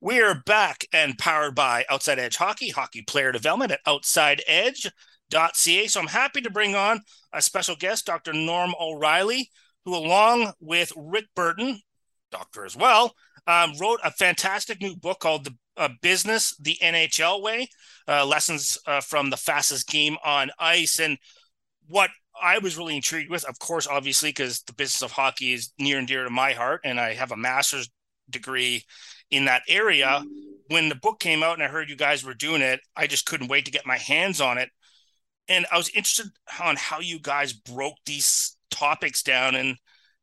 We're back and powered by Outside Edge Hockey, hockey player development at outsideedge.ca. So I'm happy to bring on a special guest, Dr. Norm O'Reilly, who, along with Rick Burton, doctor as well, um, wrote a fantastic new book called The uh, Business the NHL Way uh, Lessons uh, from the Fastest Game on Ice. And what I was really intrigued with, of course, obviously, because the business of hockey is near and dear to my heart, and I have a master's degree in that area. When the book came out and I heard you guys were doing it, I just couldn't wait to get my hands on it. And I was interested on how you guys broke these topics down. And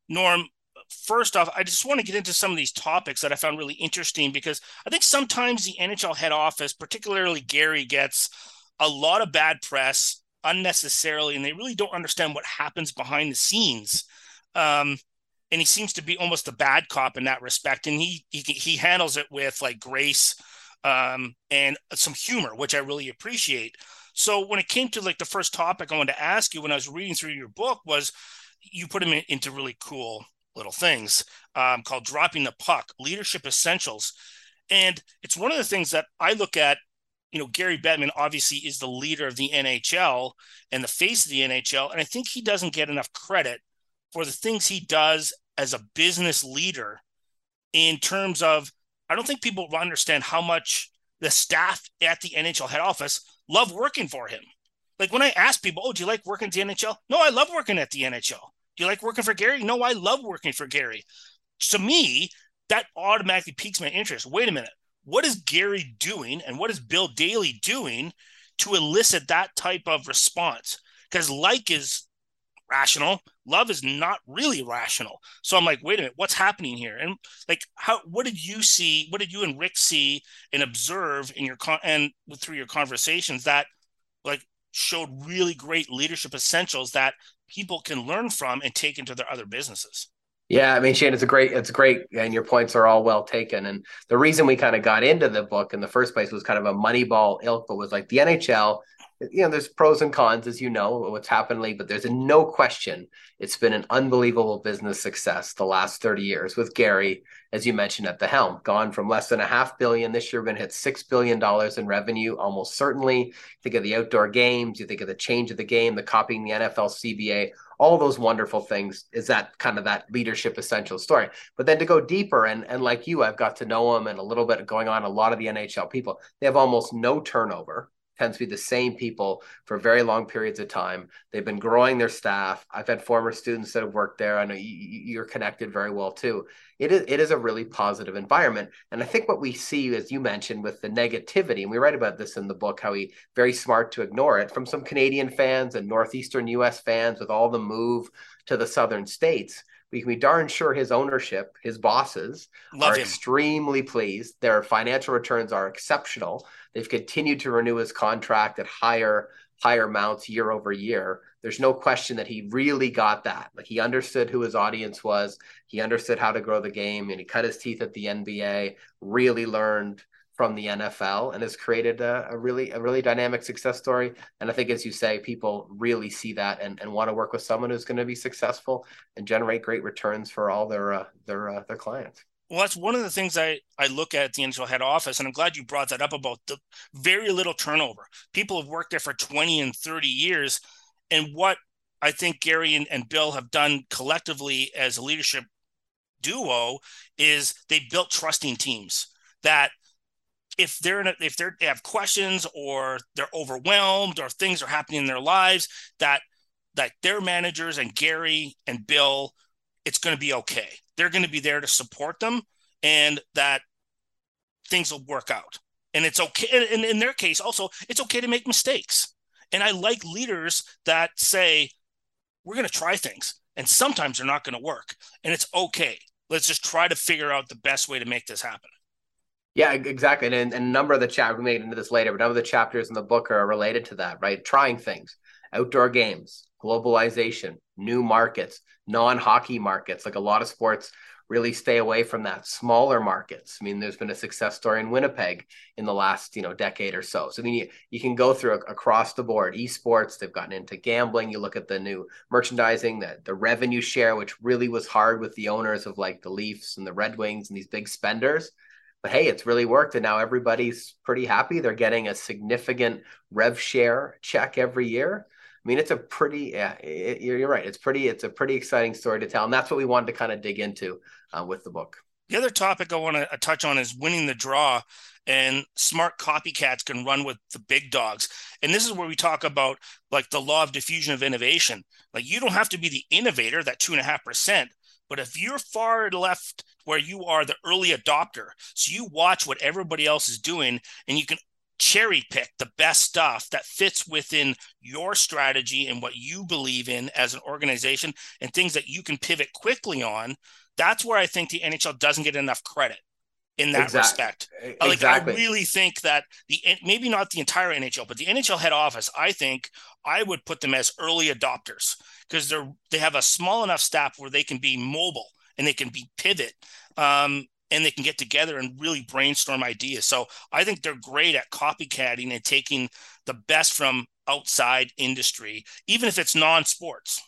Norm, first off, I just want to get into some of these topics that I found really interesting because I think sometimes the NHL head office, particularly Gary, gets a lot of bad press unnecessarily, and they really don't understand what happens behind the scenes. Um, and he seems to be almost a bad cop in that respect, and he he, he handles it with like grace um, and some humor, which I really appreciate. So when it came to like the first topic I wanted to ask you when I was reading through your book was you put him in, into really cool little things um, called Dropping the Puck Leadership Essentials. And it's one of the things that I look at. You know, Gary Bettman obviously is the leader of the NHL and the face of the NHL. And I think he doesn't get enough credit for the things he does as a business leader in terms of, I don't think people understand how much the staff at the NHL head office love working for him. Like when I ask people, oh, do you like working at the NHL? No, I love working at the NHL. Do you like working for Gary? No, I love working for Gary. To me, that automatically piques my interest. Wait a minute. What is Gary doing and what is Bill Daly doing to elicit that type of response? Because like is rational, love is not really rational. So I'm like, wait a minute, what's happening here? And like, how? What did you see? What did you and Rick see and observe in your con and through your conversations that like showed really great leadership essentials that people can learn from and take into their other businesses. Yeah, I mean, Shane, it's a great, it's great, and your points are all well taken. And the reason we kind of got into the book in the first place was kind of a Moneyball ilk, but was like the NHL you know, there's pros and cons, as you know, what's happened lately, but there's a no question it's been an unbelievable business success the last 30 years with Gary, as you mentioned, at the helm. Gone from less than a half billion this year, we're going to hit $6 billion in revenue, almost certainly. Think of the outdoor games, you think of the change of the game, the copying the NFL CBA, all those wonderful things is that kind of that leadership essential story. But then to go deeper, and, and like you, I've got to know them and a little bit going on, a lot of the NHL people, they have almost no turnover tends to be the same people for very long periods of time. They've been growing their staff. I've had former students that have worked there. I know you, are connected very well too. It is it is a really positive environment, and I think what we see, as you mentioned, with the negativity, and we write about this in the book, how he very smart to ignore it from some Canadian fans and northeastern U.S. fans with all the move to the southern states we can be darn sure his ownership, his bosses Love are him. extremely pleased. Their financial returns are exceptional. They've continued to renew his contract at higher higher amounts year over year. There's no question that he really got that. Like he understood who his audience was. He understood how to grow the game and he cut his teeth at the NBA, really learned from the NFL and has created a, a, really a really dynamic success story. And I think, as you say, people really see that and, and want to work with someone who's going to be successful and generate great returns for all their uh, their uh, their clients. Well, that's one of the things I, I look at at the NHL head office, and I'm glad you brought that up about the very little turnover. People have worked there for 20 and 30 years. And what I think Gary and, and Bill have done collectively as a leadership duo is they built trusting teams that – if they're in a, if they're, they have questions or they're overwhelmed or things are happening in their lives that that their managers and Gary and Bill, it's going to be okay. They're going to be there to support them, and that things will work out. And it's okay. And in their case, also, it's okay to make mistakes. And I like leaders that say, "We're going to try things, and sometimes they're not going to work, and it's okay. Let's just try to figure out the best way to make this happen." Yeah, exactly. And, and a number of the chapters, we made into this later, but a number of the chapters in the book are related to that, right? Trying things, outdoor games, globalization, new markets, non hockey markets. Like a lot of sports really stay away from that. Smaller markets. I mean, there's been a success story in Winnipeg in the last, you know, decade or so. So I mean, you, you can go through across the board. Esports, they've gotten into gambling. You look at the new merchandising, the, the revenue share, which really was hard with the owners of like the Leafs and the Red Wings and these big spenders but hey, it's really worked. And now everybody's pretty happy. They're getting a significant rev share check every year. I mean, it's a pretty, yeah, it, you're right. It's pretty, it's a pretty exciting story to tell. And that's what we wanted to kind of dig into uh, with the book. The other topic I want to uh, touch on is winning the draw and smart copycats can run with the big dogs. And this is where we talk about like the law of diffusion of innovation. Like you don't have to be the innovator, that two and a half percent, but if you're far left where you are the early adopter, so you watch what everybody else is doing and you can cherry pick the best stuff that fits within your strategy and what you believe in as an organization and things that you can pivot quickly on, that's where I think the NHL doesn't get enough credit in that exactly. respect. Like exactly. I really think that the maybe not the entire NHL, but the NHL head office, I think I would put them as early adopters because they're they have a small enough staff where they can be mobile and they can be pivot. Um, and they can get together and really brainstorm ideas. So I think they're great at copycatting and taking the best from outside industry, even if it's non-sports.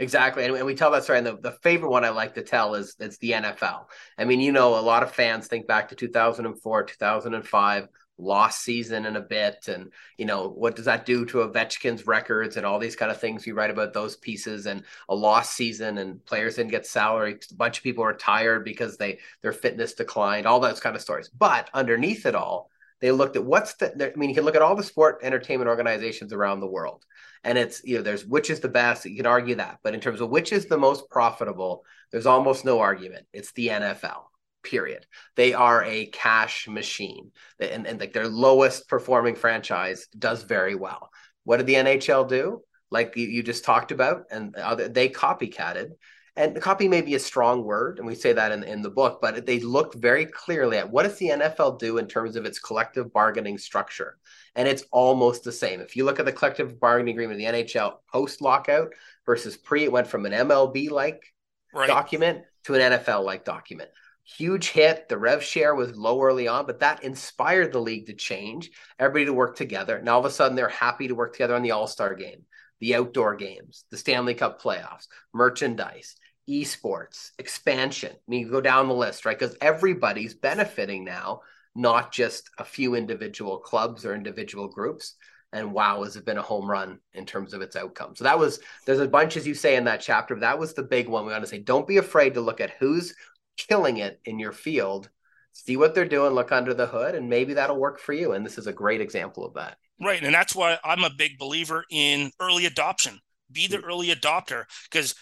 Exactly. And, we tell that story. And the, the favorite one I like to tell is it's the NFL. I mean, you know, a lot of fans think back to 2004, 2005, lost season in a bit. And, you know, what does that do to Ovechkin's records and all these kind of things? We write about those pieces and a lost season and players didn't get salary. A bunch of people are retired because they their fitness declined, all those kind of stories. But underneath it all, they looked at what's the, I mean, you can look at all the sport entertainment organizations around the world and it's you know there's which is the best you can argue that but in terms of which is the most profitable there's almost no argument it's the nfl period they are a cash machine and, and like their lowest performing franchise does very well what did the nhl do like you, you just talked about and other, they copycatted and copy may be a strong word, and we say that in, in the book, but they looked very clearly at what does the NFL do in terms of its collective bargaining structure. And it's almost the same. If you look at the collective bargaining agreement of the NHL post lockout versus pre, it went from an MLB like right. document to an NFL like document. Huge hit. The rev share was low early on, but that inspired the league to change, everybody to work together. And all of a sudden, they're happy to work together on the All Star game, the outdoor games, the Stanley Cup playoffs, merchandise esports, expansion. I mean, you go down the list, right? Because everybody's benefiting now, not just a few individual clubs or individual groups. And wow, has it been a home run in terms of its outcome? So that was there's a bunch as you say in that chapter. But that was the big one. We want to say, don't be afraid to look at who's killing it in your field. See what they're doing, look under the hood, and maybe that'll work for you. And this is a great example of that. Right. And that's why I'm a big believer in early adoption. Be the early adopter because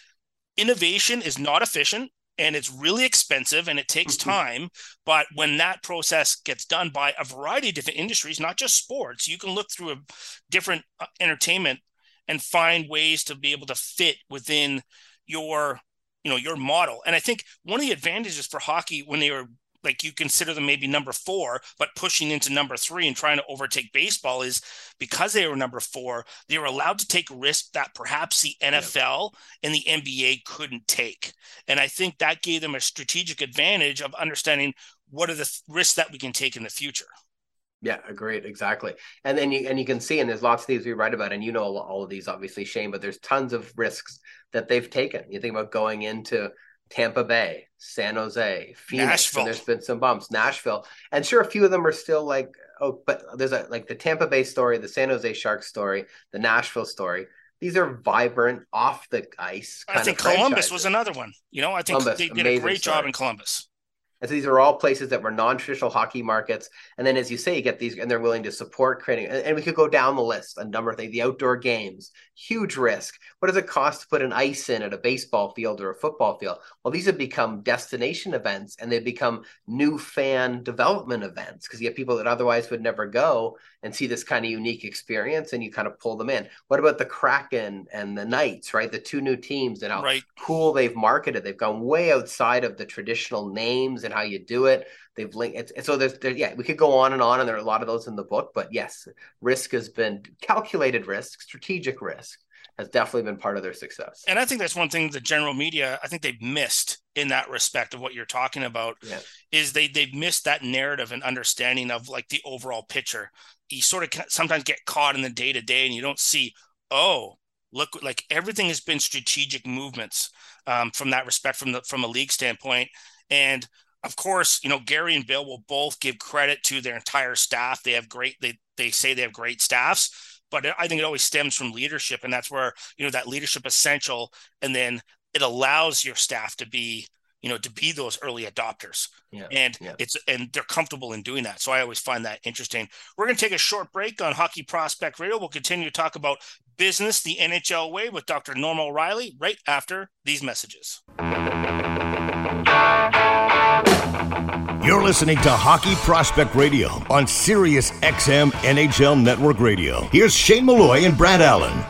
innovation is not efficient and it's really expensive and it takes mm-hmm. time. But when that process gets done by a variety of different industries, not just sports, you can look through a different uh, entertainment and find ways to be able to fit within your you know your model and i think one of the advantages for hockey when they were like you consider them maybe number four, but pushing into number three and trying to overtake baseball is because they were number four, they were allowed to take risks that perhaps the NFL and the NBA couldn't take. And I think that gave them a strategic advantage of understanding what are the risks that we can take in the future. Yeah, agreed. Exactly. And then you and you can see, and there's lots of these we write about, and you know all of these, obviously, Shane, but there's tons of risks that they've taken. You think about going into Tampa Bay, San Jose, Phoenix. Nashville. And there's been some bumps. Nashville, and sure, a few of them are still like oh, but there's a like the Tampa Bay story, the San Jose Sharks story, the Nashville story. These are vibrant off the ice. I think Columbus was another one. You know, I think Columbus, they did a great story. job in Columbus. And so these are all places that were non-traditional hockey markets. And then, as you say, you get these, and they're willing to support creating. And, and we could go down the list, a number of things. The outdoor games, huge risk. What does it cost to put an ice in at a baseball field or a football field? Well, these have become destination events, and they've become new fan development events because you have people that otherwise would never go and see this kind of unique experience, and you kind of pull them in. What about the Kraken and the Knights? Right, the two new teams, and how right. cool they've marketed. They've gone way outside of the traditional names and how you do it. They've linked it. So there's, there, yeah, we could go on and on, and there are a lot of those in the book. But yes, risk has been calculated risk, strategic risk has definitely been part of their success. And I think that's one thing the general media, I think they've missed in that respect of what you're talking about yeah. is they they've missed that narrative and understanding of like the overall picture. You sort of sometimes get caught in the day to day and you don't see, oh, look like everything has been strategic movements um, from that respect from the from a league standpoint and of course, you know, Gary and Bill will both give credit to their entire staff. They have great, they, they say they have great staffs, but I think it always stems from leadership. And that's where, you know, that leadership essential. And then it allows your staff to be, you know, to be those early adopters. Yeah, and yeah. it's, and they're comfortable in doing that. So I always find that interesting. We're going to take a short break on Hockey Prospect Radio. We'll continue to talk about business the NHL way with Dr. Norm O'Reilly right after these messages. You're listening to Hockey Prospect Radio on Sirius XM NHL Network Radio. Here's Shane Malloy and Brad Allen.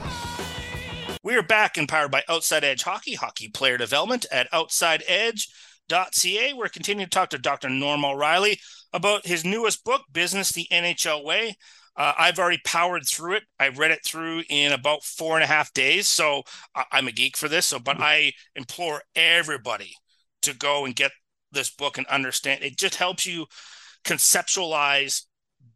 We are back empowered by Outside Edge Hockey, hockey player development at outsideedge.ca. We're continuing to talk to Dr. Norm O'Reilly about his newest book, Business the NHL Way. Uh, I've already powered through it. I read it through in about four and a half days. So I'm a geek for this. So, but I implore everybody to go and get this book and understand it just helps you conceptualize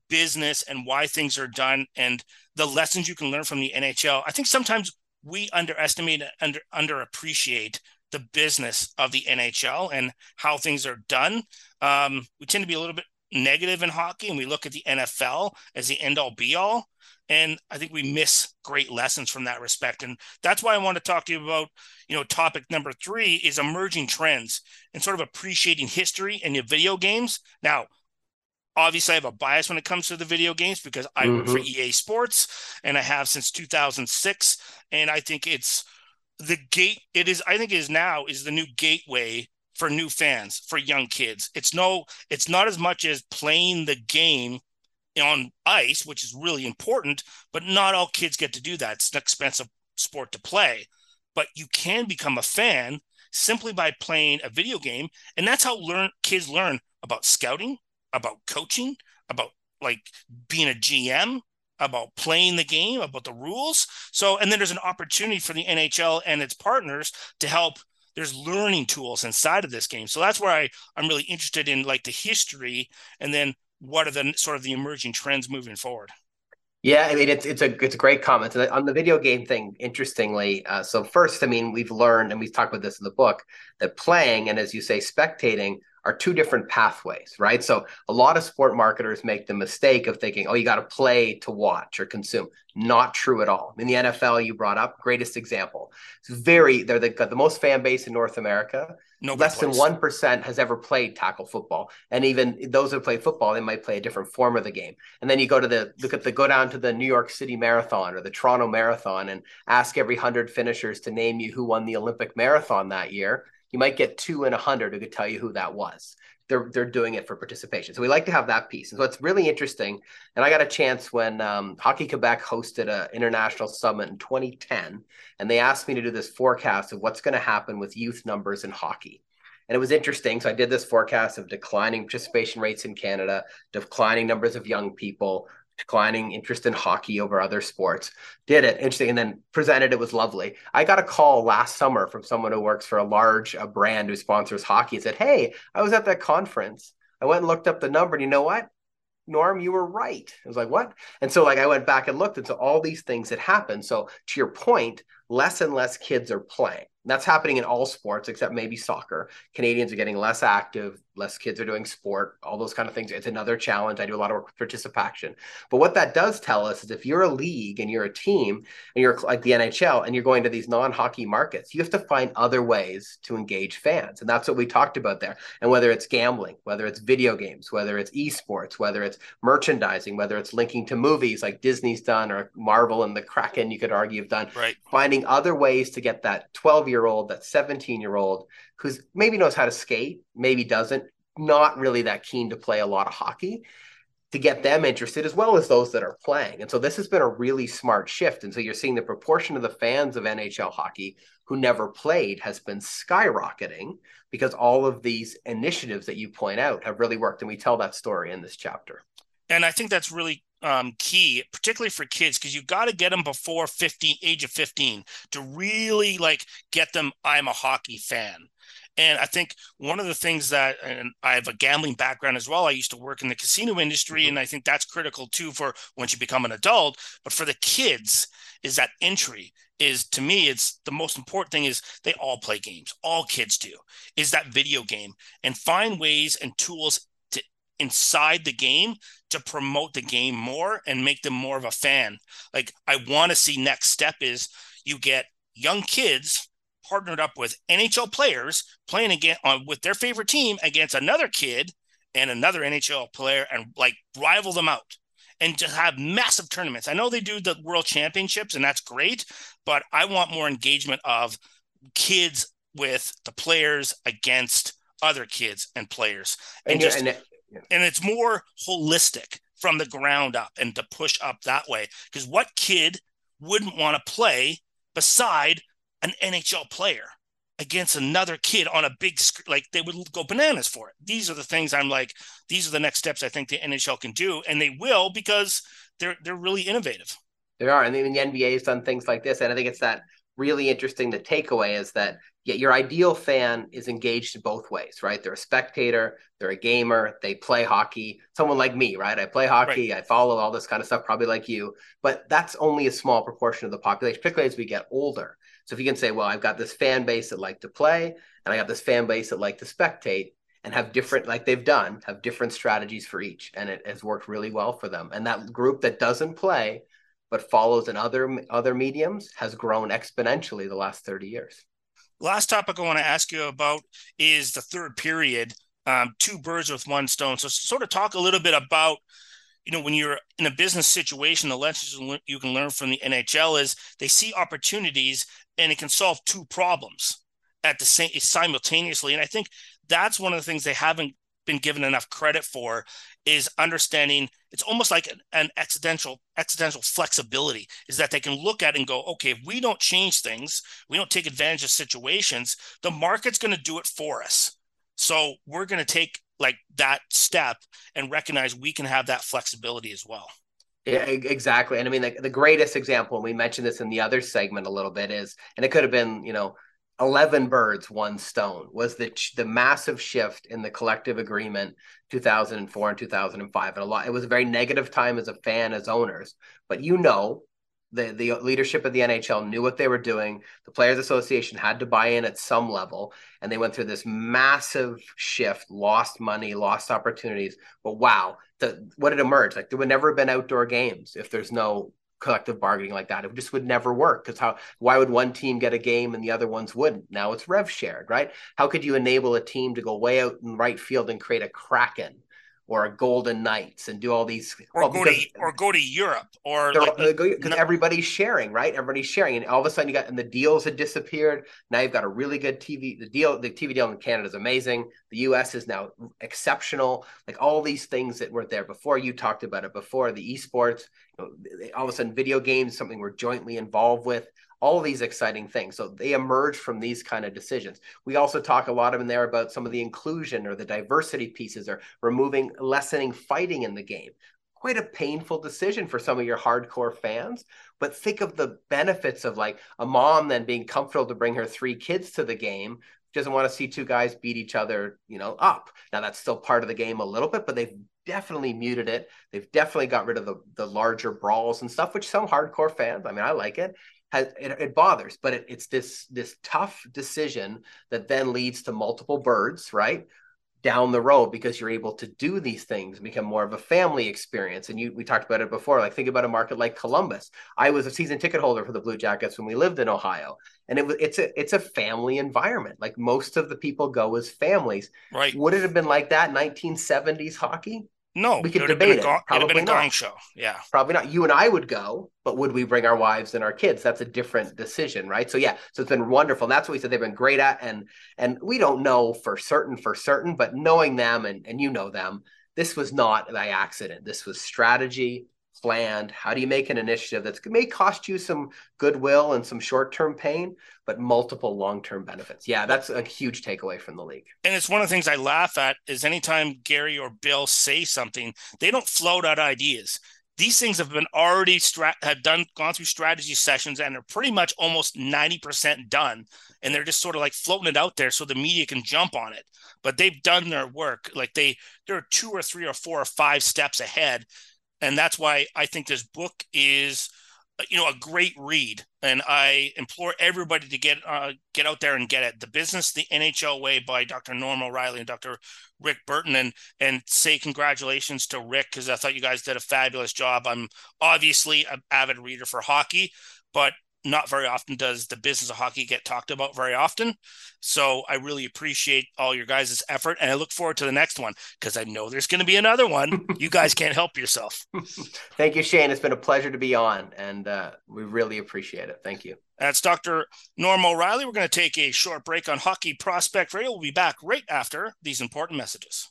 business and why things are done and the lessons you can learn from the NHL. I think sometimes we underestimate under underappreciate the business of the NHL and how things are done. Um, we tend to be a little bit negative in hockey and we look at the NFL as the end all be all. And I think we miss great lessons from that respect. And that's why I want to talk to you about, you know, topic number three is emerging trends and sort of appreciating history in the video games. Now, obviously I have a bias when it comes to the video games because I mm-hmm. work for mm-hmm. EA Sports and I have since 2006. And I think it's the gate, it is, I think it is now is the new gateway for new fans, for young kids. It's no, it's not as much as playing the game on ice, which is really important, but not all kids get to do that. It's an expensive sport to play, but you can become a fan simply by playing a video game, and that's how learn kids learn about scouting, about coaching, about like being a GM, about playing the game, about the rules. So, and then there's an opportunity for the NHL and its partners to help. There's learning tools inside of this game. So that's where I, I'm really interested in like the history and then what are the sort of the emerging trends moving forward? Yeah, I mean it's it's a it's a great comment on the video game thing. Interestingly, uh, so first, I mean we've learned and we've talked about this in the book that playing and as you say, spectating are two different pathways, right? So a lot of sport marketers make the mistake of thinking, oh, you got to play to watch or consume. Not true at all. In the NFL, you brought up greatest example. It's very they're the, got the most fan base in North America. No less than one percent has ever played tackle football, and even those who play football, they might play a different form of the game. And then you go to the look at the go down to the New York City Marathon or the Toronto Marathon and ask every hundred finishers to name you who won the Olympic marathon that year. You might get two in a hundred who could tell you who that was they're they're doing it for participation. So we like to have that piece. And so it's really interesting. And I got a chance when um, Hockey Quebec hosted an international summit in 2010, and they asked me to do this forecast of what's going to happen with youth numbers in hockey. And it was interesting. So I did this forecast of declining participation rates in Canada, declining numbers of young people, declining interest in hockey over other sports. Did it interesting, and then presented. It was lovely. I got a call last summer from someone who works for a large uh, brand who sponsors hockey. And said, "Hey, I was at that conference. I went and looked up the number, and you know what? Norm, you were right. I was like, what? And so like I went back and looked, so all these things that happened. So to your point, less and less kids are playing. That's happening in all sports except maybe soccer. Canadians are getting less active, less kids are doing sport, all those kind of things. It's another challenge. I do a lot of work with participation. But what that does tell us is if you're a league and you're a team and you're like the NHL and you're going to these non-hockey markets, you have to find other ways to engage fans. And that's what we talked about there. And whether it's gambling, whether it's video games, whether it's esports, whether it's merchandising, whether it's linking to movies like Disney's done or Marvel and the Kraken, you could argue have done, right. finding other ways to get that 12 year old, that 17 year old who's maybe knows how to skate, maybe doesn't, not really that keen to play a lot of hockey, to get them interested as well as those that are playing. And so this has been a really smart shift. And so you're seeing the proportion of the fans of NHL hockey who never played has been skyrocketing because all of these initiatives that you point out have really worked. And we tell that story in this chapter. And I think that's really um, key, particularly for kids, because you got to get them before 15, age of 15 to really like get them. I'm a hockey fan. And I think one of the things that, and I have a gambling background as well. I used to work in the casino industry, mm-hmm. and I think that's critical too for once you become an adult. But for the kids, is that entry is to me, it's the most important thing is they all play games. All kids do is that video game and find ways and tools to inside the game to promote the game more and make them more of a fan. Like I want to see next step is you get young kids partnered up with NHL players playing again on with their favorite team against another kid and another NHL player and like rival them out and just have massive tournaments. I know they do the world championships and that's great, but I want more engagement of kids with the players against other kids and players and, and just and, yeah. and it's more holistic from the ground up and to push up that way because what kid wouldn't want to play beside an NHL player against another kid on a big screen. Like they would go bananas for it. These are the things I'm like, these are the next steps I think the NHL can do. And they will because they're they're really innovative. They are. And even the NBA has done things like this. And I think it's that really interesting. The takeaway is that yeah, your ideal fan is engaged both ways, right? They're a spectator, they're a gamer, they play hockey. Someone like me, right? I play hockey, right. I follow all this kind of stuff, probably like you, but that's only a small proportion of the population, particularly as we get older. So if you can say, well, I've got this fan base that like to play, and I got this fan base that like to spectate, and have different, like they've done, have different strategies for each, and it has worked really well for them. And that group that doesn't play but follows in other other mediums has grown exponentially the last 30 years. Last topic I want to ask you about is the third period. Um, two birds with one stone. So, sort of talk a little bit about you know, when you're in a business situation, the lessons you can learn from the NHL is they see opportunities and it can solve two problems at the same simultaneously. And I think that's one of the things they haven't been given enough credit for is understanding it's almost like an, an accidental accidental flexibility is that they can look at and go okay if we don't change things we don't take advantage of situations the market's going to do it for us so we're going to take like that step and recognize we can have that flexibility as well. Yeah, exactly. And I mean, the, the greatest example, and we mentioned this in the other segment a little bit, is, and it could have been, you know, 11 birds, one stone was the the massive shift in the collective agreement 2004 and 2005 and a lot it was a very negative time as a fan as owners but you know the the leadership of the NHL knew what they were doing. The Players Association had to buy in at some level, and they went through this massive shift, lost money, lost opportunities. But wow, the, what did emerged. Like there would never have been outdoor games if there's no collective bargaining like that. It just would never work because how? Why would one team get a game and the other ones wouldn't? Now it's rev shared, right? How could you enable a team to go way out in right field and create a kraken? Or a Golden Knights and do all these or well, go to or go to Europe or because like, no, everybody's sharing, right? Everybody's sharing, and all of a sudden you got and the deals had disappeared. Now you've got a really good TV. The deal, the TV deal in Canada is amazing. The U.S. is now exceptional. Like all these things that weren't there before. You talked about it before. The esports, you know, all of a sudden, video games, something we're jointly involved with all these exciting things. So they emerge from these kind of decisions. We also talk a lot in there about some of the inclusion or the diversity pieces or removing, lessening fighting in the game. Quite a painful decision for some of your hardcore fans, but think of the benefits of like a mom then being comfortable to bring her three kids to the game doesn't want to see two guys beat each other, you know, up. Now that's still part of the game a little bit, but they've definitely muted it. They've definitely got rid of the the larger brawls and stuff, which some hardcore fans, I mean, I like it has it, it bothers, but it, it's this this tough decision that then leads to multiple birds, right? down the road because you're able to do these things and become more of a family experience. And you, we talked about it before. Like think about a market like Columbus. I was a season ticket holder for the Blue Jackets when we lived in Ohio, and it was it's a it's a family environment. Like most of the people go as families. Right? Would it have been like that 1970s hockey? No, we could debate it. Go- Probably been a gong show. Yeah, probably not. You and I would go, but would we bring our wives and our kids? That's a different decision, right? So yeah, so it's been wonderful. And that's what we said they've been great at, and and we don't know for certain for certain, but knowing them and and you know them, this was not by accident. This was strategy planned? How do you make an initiative that may cost you some goodwill and some short term pain, but multiple long term benefits? Yeah, that's a huge takeaway from the league. And it's one of the things I laugh at is anytime Gary or Bill say something, they don't float out ideas. These things have been already strat- have done gone through strategy sessions and are pretty much almost 90% done. And they're just sort of like floating it out there so the media can jump on it. But they've done their work. Like they they're two or three or four or five steps ahead and that's why I think this book is uh, you know a great read. And i implore everybody to get uh, get out there and get it. The business the nhl way by dr norm o'reilly and dr rick burton. And and say congratulations to rick because i thought you guys did a fabulous job. I'm obviously an avid reader for hockey but not very often does the business of hockey get talked about very often. So I really appreciate all your guys' effort and I look forward to the next one because I know there's going to be another one. [laughs] you guys can't help yourself. [laughs] Thank you, Shane. It's been a pleasure to be on and uh, we really appreciate it. Thank you. That's Dr. Norm O'Reilly. We're going to take a short break on Hockey Prospect Radio. We'll be back right after these important messages.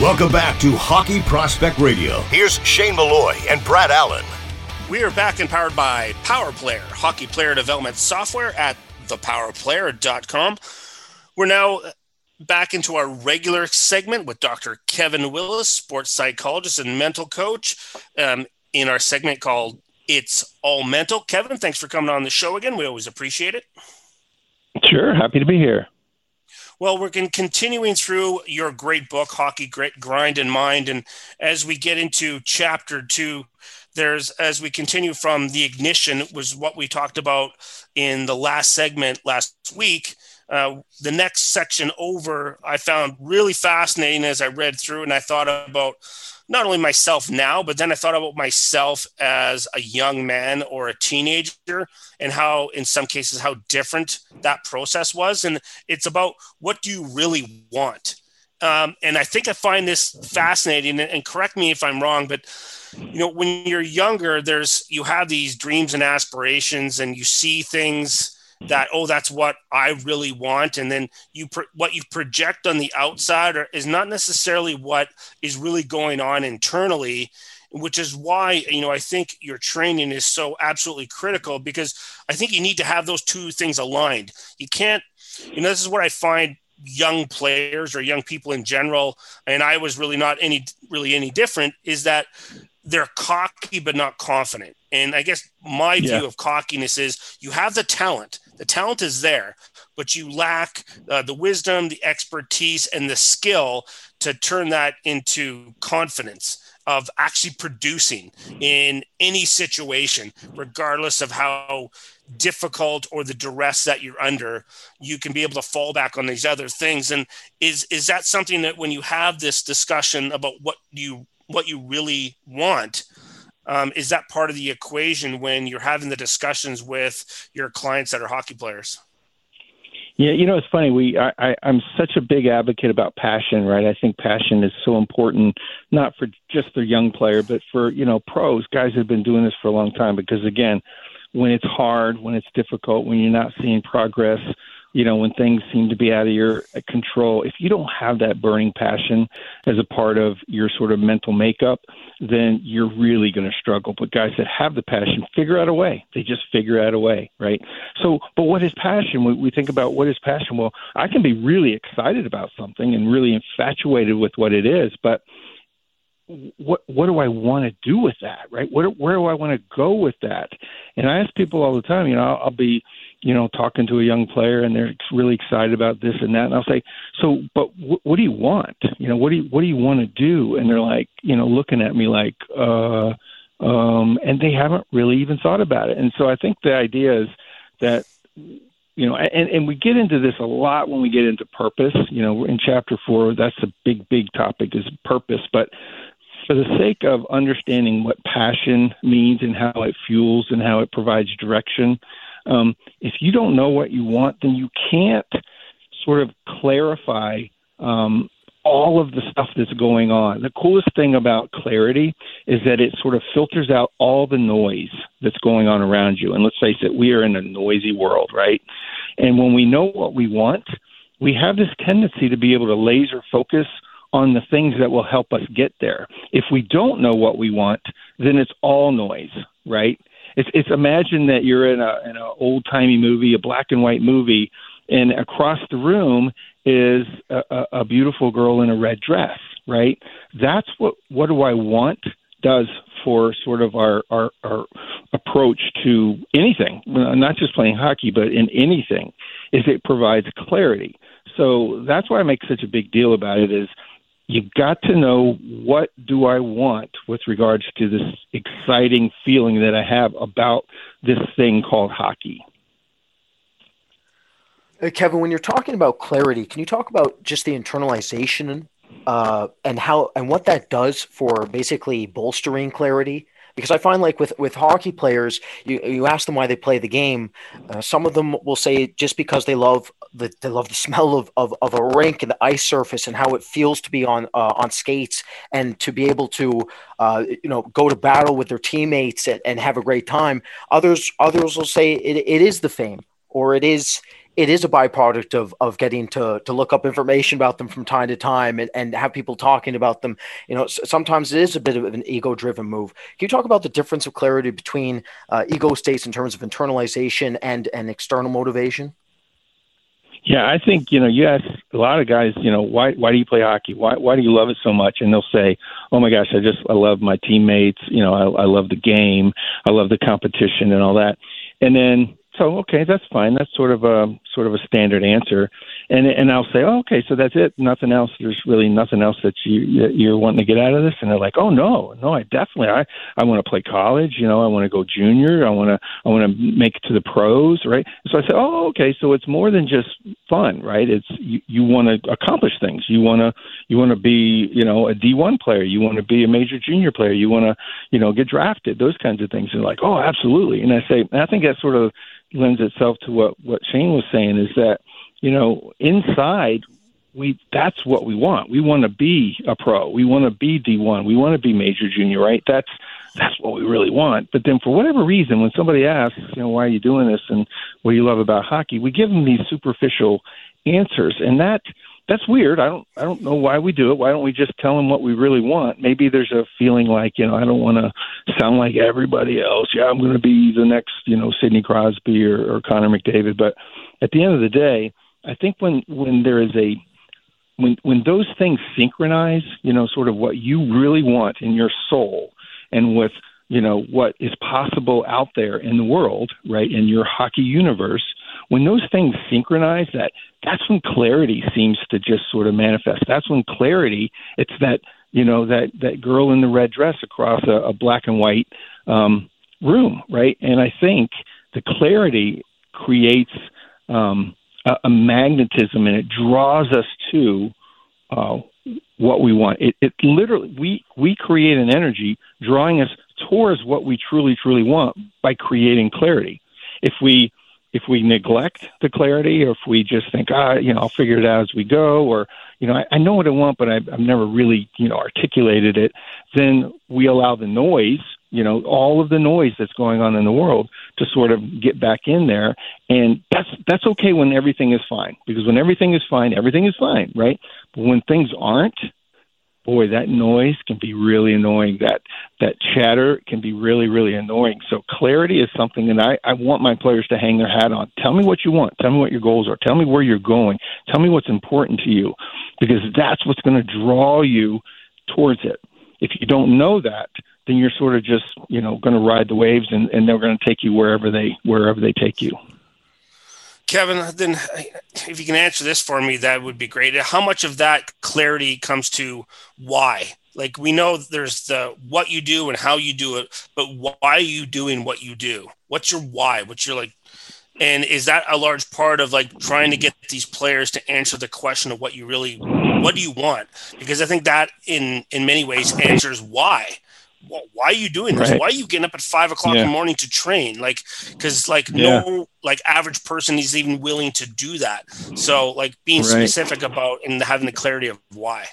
Welcome back to Hockey Prospect Radio. Here's Shane Malloy and Brad Allen. We are back and powered by Power Player, hockey player development software at thepowerplayer.com. We're now back into our regular segment with Dr. Kevin Willis, sports psychologist and mental coach, um, in our segment called It's All Mental. Kevin, thanks for coming on the show again. We always appreciate it. Sure. Happy to be here. Well, we're continuing through your great book, Hockey Grit, Grind, and Mind. And as we get into chapter two, there's as we continue from the ignition was what we talked about in the last segment last week. Uh, the next section over i found really fascinating as i read through and i thought about not only myself now but then i thought about myself as a young man or a teenager and how in some cases how different that process was. And it's about what do you really want? Um, and i think i find this fascinating and correct me if i'm wrong but you know when you're younger there's you have these dreams and aspirations and you see things that oh that's what i really want. And then you what you project on the outside is not necessarily what is really going on internally which is why you know i think your training is so absolutely critical because i think you need to have those two things aligned. You can't you know this is what i find young players or young people in general and i was really not any really any different is that they're cocky but not confident. And I guess my yeah. view of cockiness is you have the talent. The talent is there, but you lack uh, the wisdom, the expertise, and the skill to turn that into confidence of actually producing in any situation, regardless of how difficult or the duress that you're under you can be able to fall back on these other things and is is that something that when you have this discussion about what you what you really want um, is that part of the equation when you're having the discussions with your clients that are hockey players Yeah, you know, it's funny. We, I, I, I'm such a big advocate about passion, right? I think passion is so important, not for just the young player, but for you know pros, guys who've been doing this for a long time. Because again, when it's hard, when it's difficult, when you're not seeing progress, you know, when things seem to be out of your control, if you don't have that burning passion as a part of your sort of mental makeup, then you're really going to struggle. But guys that have the passion figure out a way. They just figure out a way, right? So, but what is passion? We, we think about what is passion. Well, I can be really excited about something and really infatuated with what it is, but what what do I want to do with that, right? Where where do I want to go with that? And I ask people all the time, you know, I'll, I'll be you know, talking to a young player and they're really excited about this and that. And I'll say, so, but what do you want? You know, what do you, what do you want to do? And they're like, you know, looking at me like, uh, um, and they haven't really even thought about it. And so I think the idea is that, you know, and, and we get into this a lot when we get into purpose, you know, in chapter four, that's a big, big topic is purpose, but for the sake of understanding what passion means and how it fuels and how it provides direction, um, if you don't know what you want, then you can't sort of clarify um, all of the stuff that's going on. The coolest thing about clarity is that it sort of filters out all the noise that's going on around you. And let's face it, we are in a noisy world, right? And when we know what we want, we have this tendency to be able to laser focus on the things that will help us get there. If we don't know what we want, then it's all noise, right? It's it's imagine that you're in a in an old timey movie, a black and white movie, and across the room is a, a beautiful girl in a red dress, right? That's what what do I want does for sort of our, our our approach to anything, uh, not just playing hockey, but in anything, is it provides clarity. So that's why I make such a big deal about it. Is you've got to know what do I want with regards to this exciting feeling that I have about this thing called hockey. Uh, Kevin, when you're talking about clarity, can you talk about just the internalization uh, and how and what that does for basically bolstering clarity? Because I find like with with hockey players, you you ask them why they play the game. Uh, some of them will say just because they love the they love the [laughs] smell of, of, of a rink and the ice surface and how it feels to be on uh, on skates and to be able to uh, you know go to battle with their teammates and, and have a great time. Others others will say it, it is the fame or it is it is a byproduct of of getting to to look up information about them from time to time and, and have people talking about them. You know, sometimes it is a bit of an ego driven move. Can you talk about the difference of clarity between uh, ego states in terms of internalization and and external motivation? Yeah, I think you know. You ask a lot of guys, you know, why why do you play hockey? Why why do you love it so much? And they'll say, "Oh my gosh, I just I love my teammates. You know, I, I love the game. I love the competition and all that." And then so okay, that's fine. That's sort of a sort of a standard answer, and and I'll say, oh, okay, so that's it. Nothing else. There's really nothing else that you that you're wanting to get out of this. And they're like, oh no, no, I definitely I I want to play college. You know, I want to go junior. I want to I want to make it to the pros, right? So I said, oh, okay, so it's more than just fun, right? It's you, you want to accomplish things. You want to you want to be you know a D1 player. You want to be a major junior player. You want to you know get drafted. Those kinds of things. And like, oh, absolutely. And I say, I think that sort of lends itself to what what Shane was saying is that you know inside we that's what we want. We want to be a pro. We want to be D1. We want to be major junior, right? That's that's what we really want. But then for whatever reason when somebody asks, you know, why are you doing this and what do you love about hockey? We give them these superficial answers and that that's weird. I don't I don't know why we do it. Why don't we just tell them what we really want? Maybe there's a feeling like you know I don't want to sound like everybody else. Yeah, I'm going to be the next you know Sidney Crosby or, or Connor McDavid. But at the end of the day, I think when when there is a when when those things synchronize, you know, sort of what you really want in your soul, and with you know what is possible out there in the world, right, in your hockey universe when those things synchronize that that's when clarity seems to just sort of manifest. That's when clarity it's that you know that that girl in the red dress across a, a black and white um room right? And i think the clarity creates um a, a magnetism and it draws us to uh what we want. It, it literally we we create an energy drawing us towards what we truly truly want by creating clarity. If we if we neglect the clarity, or if we just think, ah, you know, I'll figure it out as we go, or you know, I, I know what I want, but I've, I've never really, you know, articulated it. Then we allow the noise, you know, all of the noise that's going on in the world to sort of get back in there, and that's that's okay when everything is fine, because when everything is fine, everything is fine, right? But when things aren't, boy, that noise can be really annoying. That that chatter can be really, really annoying. So clarity is something that I, I want my players to hang their hat on. Tell me what you want. Tell me what your goals are. Tell me where you're going. Tell me what's important to you, because that's what's going to draw you towards it. If you don't know that, then you're sort of just you know going to ride the waves, and, and they're going to take you wherever they wherever they take you. Kevin, then if you can answer this for me, that would be great. How much of that clarity comes to why? Like we know there's the what you do and how you do it, but why are you doing what you do? What's your why? What's your like and is that a large part of like trying to get these players to answer the question of what you really what do you want? Because I think that in in many ways answers why why are you doing this? Right. Why are you getting up at five o'clock yeah. in the morning to train? Like, because like yeah. no like average person is even willing to do that. So like being right. specific about and having the clarity of why.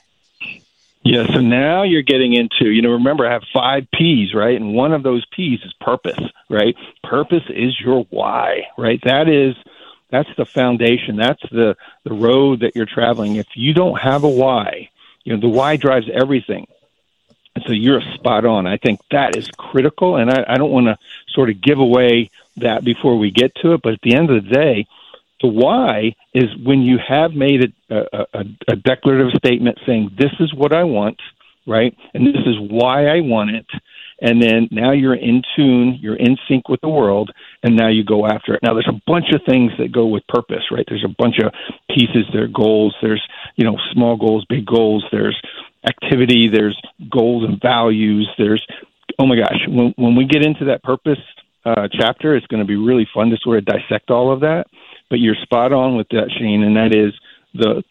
Yeah, so now you're getting into, you know, remember I have five P's, right? And one of those P's is purpose, right? Purpose is your why, right? That is that's the foundation. That's the the road that you're traveling. If you don't have a why, you know, the why drives everything. So you're spot on. I think that is critical, and I, I don't want to sort of give away that before we get to it. But at the end of the day, the why is when you have made a, uh, uh, a, a declarative statement saying, "This is what I want," right, and this is why I want it, and then now you're in tune, you're in sync with the world, and now you go after it. Now there's a bunch of things that go with purpose, right? There's a bunch of pieces, there are goals, there's you know small goals, big goals, there's activity, there's goals and values, there's oh my gosh, when when we get into that purpose uh, chapter, it's going to be really fun to sort of dissect all of that. But you're spot on with that, Shane, and that is the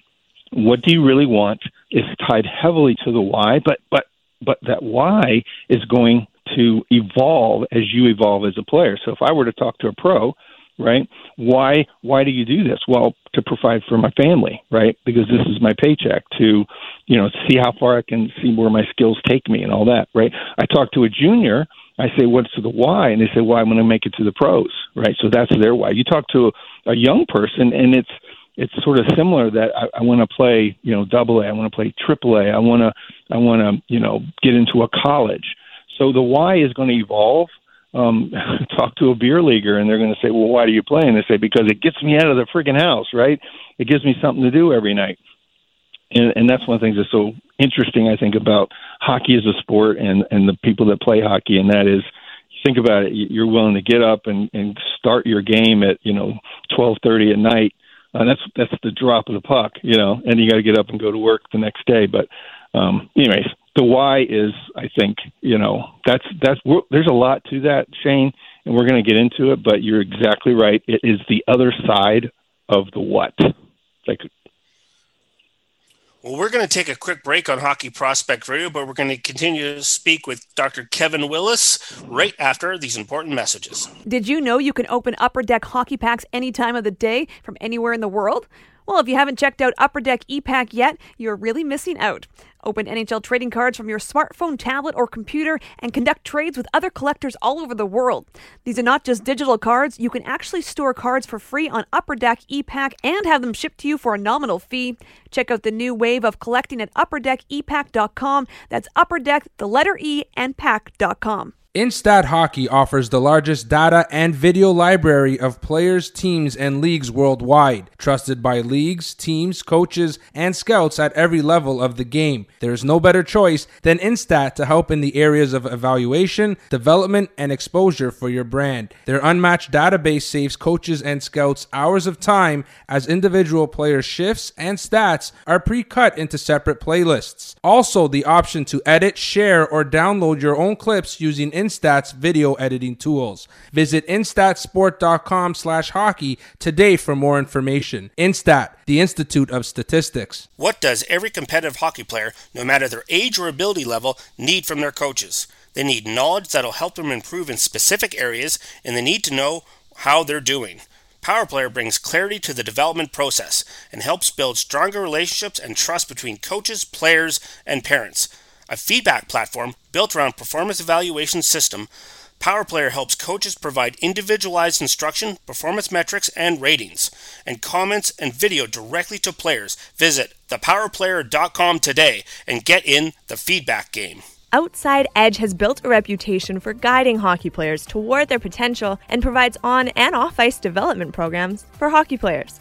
what do you really want is tied heavily to the why, but but but that why is going to evolve as you evolve as a player. So if I were to talk to a pro, right? Why why do you do this? Well, to provide for my family, right? Because this is my paycheck to, you know, see how far I can see where my skills take me and all that, right? I talk to a junior, I say what's the why and they say, "Well, I'm going to make it to the pros." Right? So that's their why. You talk to a, a young person and it's it's sort of similar that I, I want to play, you know, double A, I want to play triple A, I want to I want to, you know, get into a college. So the why is going to evolve um, [laughs] talk to a beer leaguer and they're going to say, well, why do you play? And they say, because it gets me out of the freaking house, right? It gives me something to do every night. And, and that's one of the things that's so interesting, I think, about hockey as a sport and, and the people that play hockey. And that is, think about it, you're willing to get up and, and start your game at, you know, 1230 at night. And that's, that's the drop of the puck, you know, and you got to get up and go to work the next day. But, um, anyways, the why is, I think, you know, that's that's there's a lot to that, Shane, and we're going to get into it. But you're exactly right. It is the other side of the what. Like, well, we're going to take a quick break on Hockey Prospect Radio, but we're going to continue to speak with Dr. Kevin Willis right after these important messages. Did you know you can open Upper Deck hockey packs any time of the day from anywhere in the world? Well, if you haven't checked out Upper Deck ePack yet, you're really missing out. Open NHL trading cards from your smartphone, tablet, or computer and conduct trades with other collectors all over the world. These are not just digital cards, you can actually store cards for free on Upper Deck ePack and have them shipped to you for a nominal fee. Check out the new wave of collecting at upperdeckepack.com. That's Upper Deck, the letter E, and pack.com. Instat Hockey offers the largest data and video library of players, teams, and leagues worldwide, trusted by leagues, teams, coaches, and scouts at every level of the game. There is no better choice than Instat to help in the areas of evaluation, development, and exposure for your brand. Their unmatched database saves coaches and scouts hours of time as individual player shifts and stats are pre cut into separate playlists. Also, the option to edit, share, or download your own clips using Instat's video editing tools. Visit instatsport.com slash hockey today for more information. Instat, the Institute of Statistics. What does every competitive hockey player, no matter their age or ability level, need from their coaches? They need knowledge that'll help them improve in specific areas, and they need to know how they're doing. Power Player brings clarity to the development process and helps build stronger relationships and trust between coaches, players, and parents. A feedback platform built around performance evaluation system, PowerPlayer helps coaches provide individualized instruction, performance metrics, and ratings, and comments and video directly to players. Visit thepowerplayer.com today and get in the feedback game. Outside Edge has built a reputation for guiding hockey players toward their potential and provides on and off ice development programs for hockey players.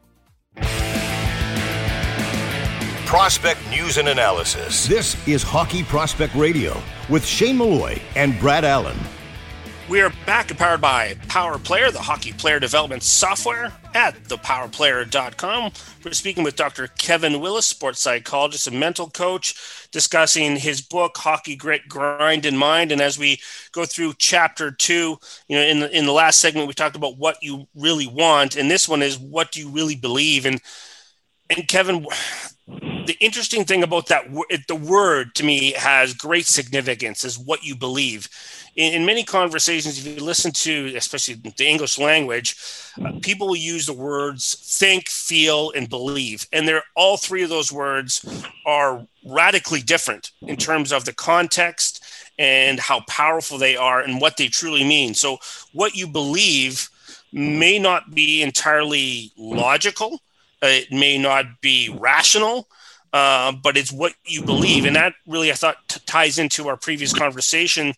Prospect News and Analysis. This is Hockey Prospect Radio with Shane Malloy and Brad Allen. We are back and powered by Power Player, the hockey player development software at thepowerplayer.com. We're speaking with Dr. Kevin Willis, sports psychologist and mental coach, discussing his book, Hockey Grit, Grind in Mind. And as we go through chapter two, you know, in the, in the last segment, we talked about what you really want. And this one is what do you really believe? And, and Kevin, the interesting thing about that the word to me has great significance is what you believe. In, in many conversations if you listen to especially the english language uh, people will use the words think feel and believe. And they're all three of those words are radically different in terms of the context and how powerful they are and what they truly mean. So what you believe may not be entirely logical it may not be rational uh, but it's what you believe. And that really, I thought, t- ties into our previous conversation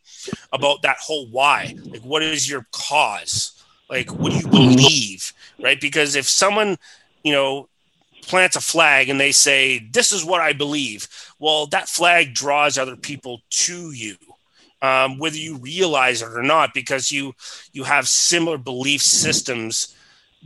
about that whole why. Like, what is your cause? Like, what do you believe? Right? Because if someone, you know, plants a flag and they say, This is what I believe, well, that flag draws other people to you. Um, whether you realize it or not, because you you have similar belief systems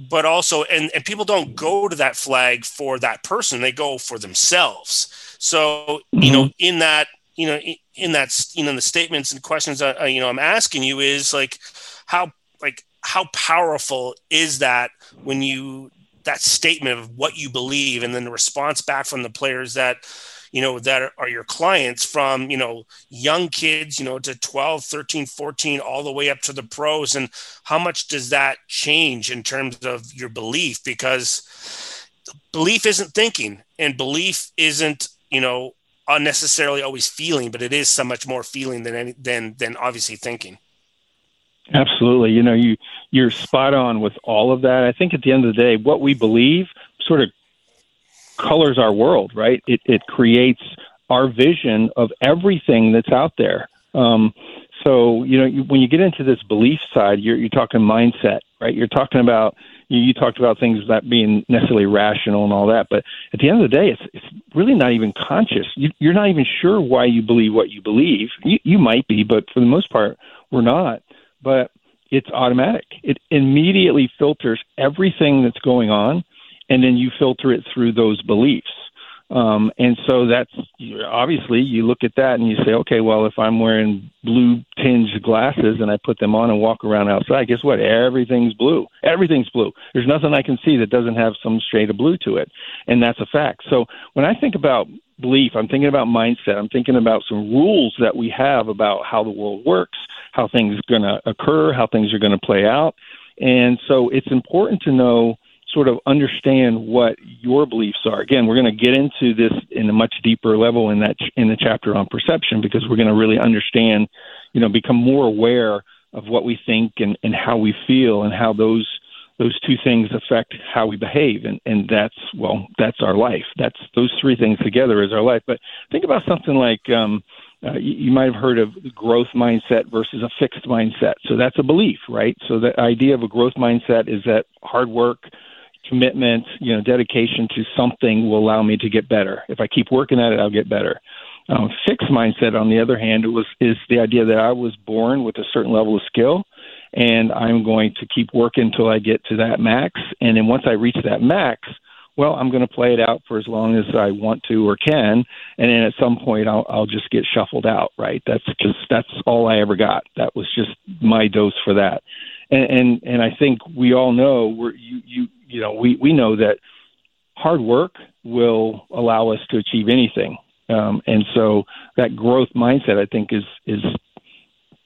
but also and, and people don't go to that flag for that person they go for themselves so you know mm-hmm. in that you know in that you know the statements and questions that uh, you know i'm asking you is like how like how powerful is that when you that statement of what you believe and then the response back from the players that you know that are your clients from you know young kids you know to 12 13 14 all the way up to the pros. And how much does that change in terms of your belief? Because belief isn't thinking and belief isn't you know unnecessarily always feeling but it is so much more feeling than any, than than obviously thinking. Absolutely. You know you you're spot on with all of that. I think at the end of the day what we believe sort of colors our world, right? It, it creates our vision of everything that's out there. Um, so, you know, you, when you get into this belief side, you're, you're talking mindset, right? You're talking about, you, you talked about things that being necessarily rational and all that, but at the end of the day, it's, it's really not even conscious. You, you're not even sure why you believe what you believe. You, you might be, but for the most part, we're not. But it's automatic. It immediately filters everything that's going on and then you filter it through those beliefs. Um, and so that's obviously you look at that and you say, okay, well, if I'm wearing blue tinged glasses and I put them on and walk around outside, guess what? Everything's blue. Everything's blue. There's nothing I can see that doesn't have some shade of blue to it. And that's a fact. So when I think about belief, I'm thinking about mindset. I'm thinking about some rules that we have about how the world works, how things are going to occur, how things are going to play out. And so it's important to know sort of understand what your beliefs are. Again, we're going to get into this in a much deeper level in that in the chapter on perception because we're going to really understand, you know, become more aware of what we think and, and how we feel and how those those two things affect how we behave. And and that's well that's our life. That's those three things together is our life. But think about something like um uh, you, you might have heard of growth mindset versus a fixed mindset. So that's a belief right? So the idea of a growth mindset is that hard work commitment, you know, dedication to something will allow me to get better. If I keep working at it, I'll get better. Um, fixed mindset, on the other hand, was is the idea that I was born with a certain level of skill, and I'm going to keep working until I get to that max, And then once I reach that max, well, I'm going to play it out for as long as I want to or can, and then at some point I'll I'll just get shuffled out. Right? That's just that's all I ever got. That was just my dose for that. And and, and I think we all know we're you you you know we we know that hard work will allow us to achieve anything. Um, and so that growth mindset, I think, is is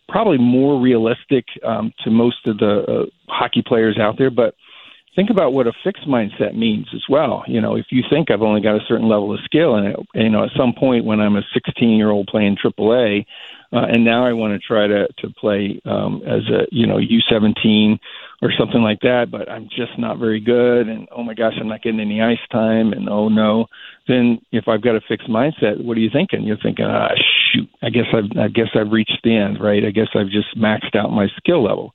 probably more realistic um, to most of the uh, hockey players out there. But think about what a fixed mindset means as well. You know, if you think I've only got a certain level of skill, and you know, at some point when I'm a 16 year old playing AAA, uh, and now I want to try to to play um, as a you know U17 or something like that, but I'm just not very good, and oh my gosh, I'm not getting any ice time, and oh no, then if I've got a fixed mindset, what are you thinking? You're thinking, ah, shoot, I guess I've I guess I've reached the end, right? I guess I've just maxed out my skill level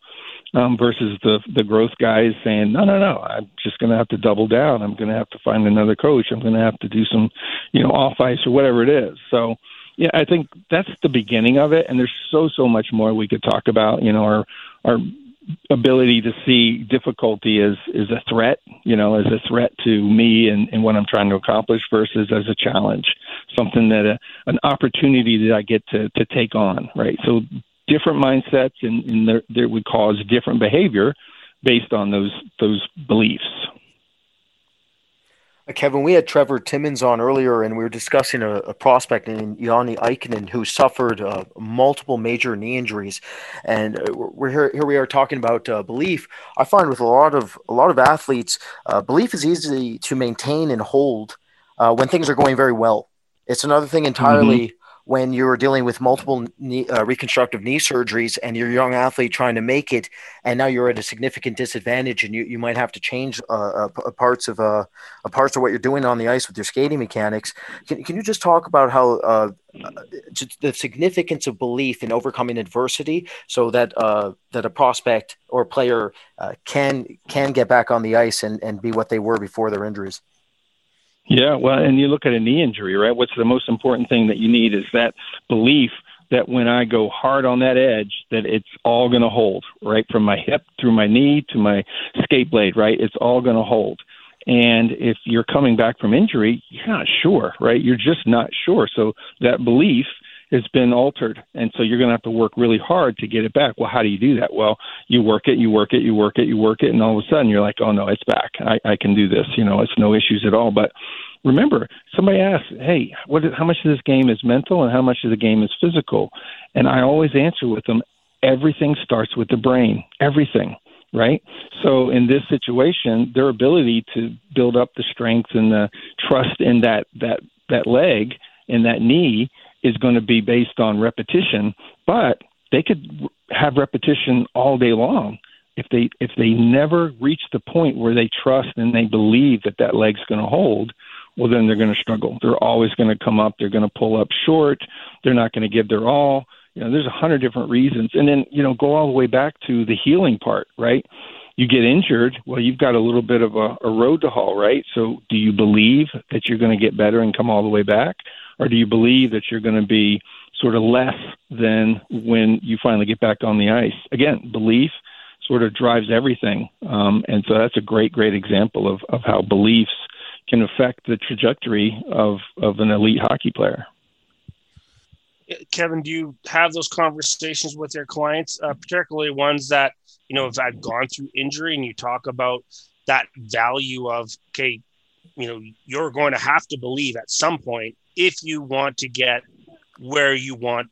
um, versus the the growth guys saying, no, no, no, I'm just going to have to double down. I'm going to have to find another coach. I'm going to have to do some, you know, off ice or whatever it is. So, yeah, I think that's the beginning of it, and there's so so much more we could talk about. You know, our our ability to see difficulty as is a threat, you know, as a threat to me and, and what I'm trying to accomplish versus as a challenge, something that a, uh, an opportunity that I get to to take on, right? So different mindsets and, and there, there would cause different behavior based on those those beliefs. Uh, Kevin, we had Trevor Timmins on earlier, and we were discussing a, a prospect named Joni Ikonen who suffered uh, multiple major knee injuries, and uh, we're here. Here we are talking about uh, belief. I find with a lot of a lot of athletes, uh, belief is easy to maintain and hold uh, when things are going very well. It's another thing entirely mm-hmm when you're dealing with multiple knee, uh, reconstructive knee surgeries and you're a young athlete trying to make it, and now you're at a significant disadvantage, and you, you might have to change uh, uh, parts of uh, parts of what you're doing on the ice with your skating mechanics. Can, can you just talk about how uh, the significance of belief in overcoming adversity, so that uh, that a prospect or player uh, can can get back on the ice and, and be what they were before their injuries? Yeah, well, and you look at a knee injury, right? What's the most important thing that you need is that belief that when I go hard on that edge, that it's all going to hold, right? From my hip through my knee to my skate blade, right? It's all going to hold. And if you're coming back from injury, you're not sure, right? You're just not sure. So that belief has been altered. And so you're going to have to work really hard to get it back. Well, how do you do that? Well, you work it, you work it, you work it, you work it, and all of a sudden you're like, oh no, it's back. I, I can do this. You know, it's no issues at all. But remember, somebody asks, hey, what is, how much of this game is mental and how much of the game is physical? And I always answer with them, everything starts with the brain. Everything right? So in this situation, their ability to build up the strength and the trust in that that that leg and that knee is going to be based on repetition, but they could have repetition all day long. If they if they never reach the point where they trust and they believe that that leg's going to hold, well then they're going to struggle. They're always going to come up. They're going to pull up short. They're not going to give their all. You know, there's a hundred different reasons, and then you know go all the way back to the healing part, right? you get injured, well, you've got a little bit of a, a road to haul, right? So, do you believe that you're going to get better and come all the way back, or do you believe that you're going to be sort of less than when you finally get back on the ice? Again, belief sort of drives everything, um, and so that's a great, great example of of how beliefs can affect the trajectory of of an elite hockey player. Kevin, do you have those conversations with your clients, uh, particularly ones that you know have gone through injury, and you talk about that value of okay, you know, you're going to have to believe at some point if you want to get where you want.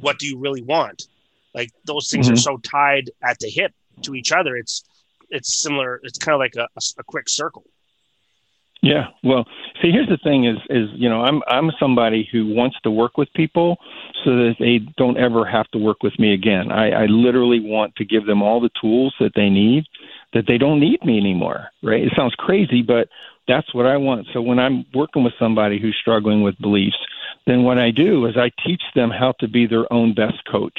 What do you really want? Like those things mm-hmm. are so tied at the hip to each other. It's it's similar. It's kind of like a, a, a quick circle. Yeah, well, see, here's the thing: is is you know, I'm I'm somebody who wants to work with people so that they don't ever have to work with me again. I, I literally want to give them all the tools that they need, that they don't need me anymore. Right? It sounds crazy, but that's what I want. So when I'm working with somebody who's struggling with beliefs, then what I do is I teach them how to be their own best coach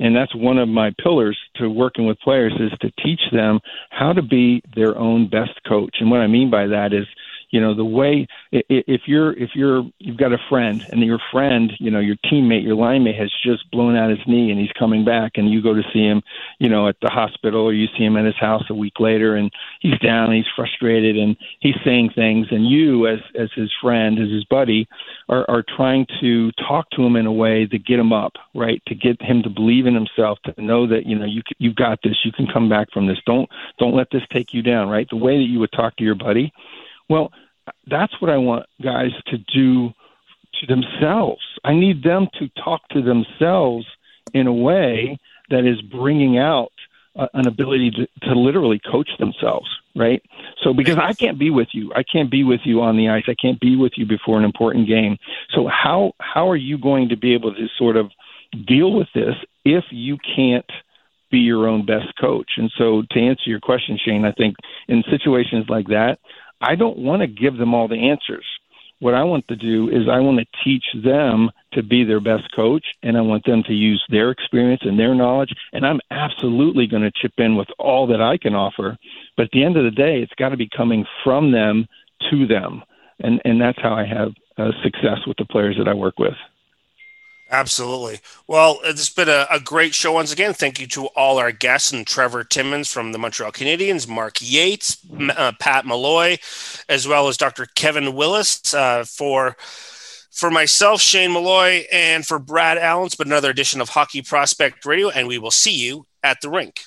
and that's one of my pillars to working with players is to teach them how to be their own best coach and what i mean by that is you know the way if you're if you're you've got a friend and your friend you know your teammate your line mate has just blown out his knee and he's coming back and you go to see him you know at the hospital or you see him at his house a week later and he's down and he's frustrated and he's saying things and you as as his friend as his buddy are are trying to talk to him in a way to get him up right? To get him to believe in himself to know that you know you you've got this you can come back from this. Don't don't let this take you down right? The way that you would talk to your buddy well, that's what I want guys to do to themselves. I need them to talk to themselves in a way that is bringing out uh, an ability to, to literally coach themselves, right? So because I can't be with you, I can't be with you on the ice, I can't be with you before an important game. So how how are you going to be able to sort of deal with this if you can't be your own best coach? And so to answer your question, Shane, I think in situations like that, I don't want to give them all the answers. What I want to do is I want to teach them to be their best coach, and I want them to use their experience and their knowledge. And I'm absolutely going to chip in with all that I can offer. But at the end of the day, it's got to be coming from them to them, and and that's how I have uh, success with the players that I work with. Absolutely. Well, it's been a, a, great show once again. Thank you to all our guests and Trevor Timmins from the Montreal Canadiens, Mark Yates, uh, Pat Malloy, as well as Dr. Kevin Willis uh, for for myself, Shane Malloy, and for Brad Allen. but another edition of Hockey Prospect Radio, and we will see you at the rink.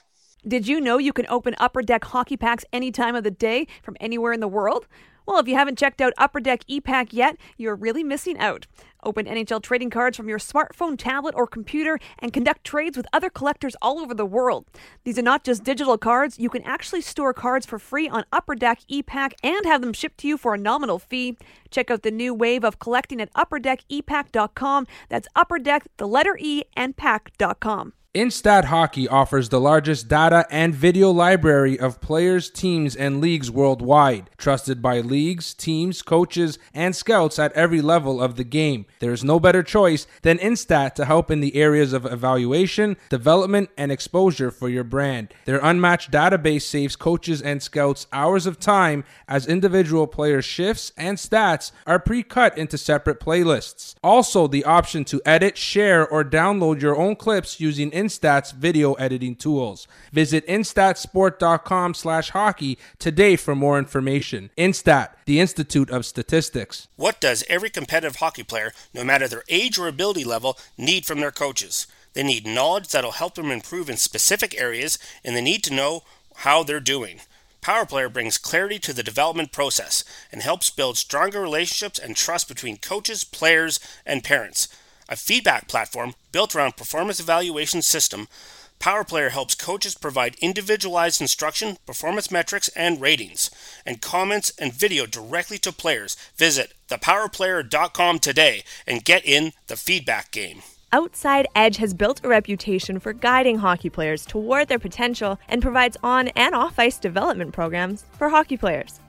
Did you know you can open Upper Deck hockey packs any time of the day from anywhere in the world? Well, if you haven't checked out Upper Deck ePack yet, you're really missing out. Open NHL trading cards from your smartphone, tablet, or computer and conduct trades with other collectors all over the world. These are not just digital cards, you can actually store cards for free on Upper Deck ePack and have them shipped to you for a nominal fee. Check out the new wave of collecting at upperdeckepack.com. That's Upper Deck, the letter E, and pack.com. Instat Hockey offers the largest data and video library of players, teams, and leagues worldwide, trusted by leagues, teams, coaches, and scouts at every level of the game. There is no better choice than Instat to help in the areas of evaluation, development, and exposure for your brand. Their unmatched database saves coaches and scouts hours of time as individual player shifts and stats are pre cut into separate playlists. Also, the option to edit, share, or download your own clips using Instat's video editing tools. Visit instatsport.com slash hockey today for more information. Instat, the Institute of Statistics. What does every competitive hockey player, no matter their age or ability level, need from their coaches? They need knowledge that'll help them improve in specific areas, and they need to know how they're doing. Power Player brings clarity to the development process and helps build stronger relationships and trust between coaches, players, and parents. A feedback platform built around performance evaluation system, PowerPlayer helps coaches provide individualized instruction, performance metrics, and ratings, and comments and video directly to players. Visit thepowerplayer.com today and get in the feedback game. Outside Edge has built a reputation for guiding hockey players toward their potential and provides on and off ice development programs for hockey players.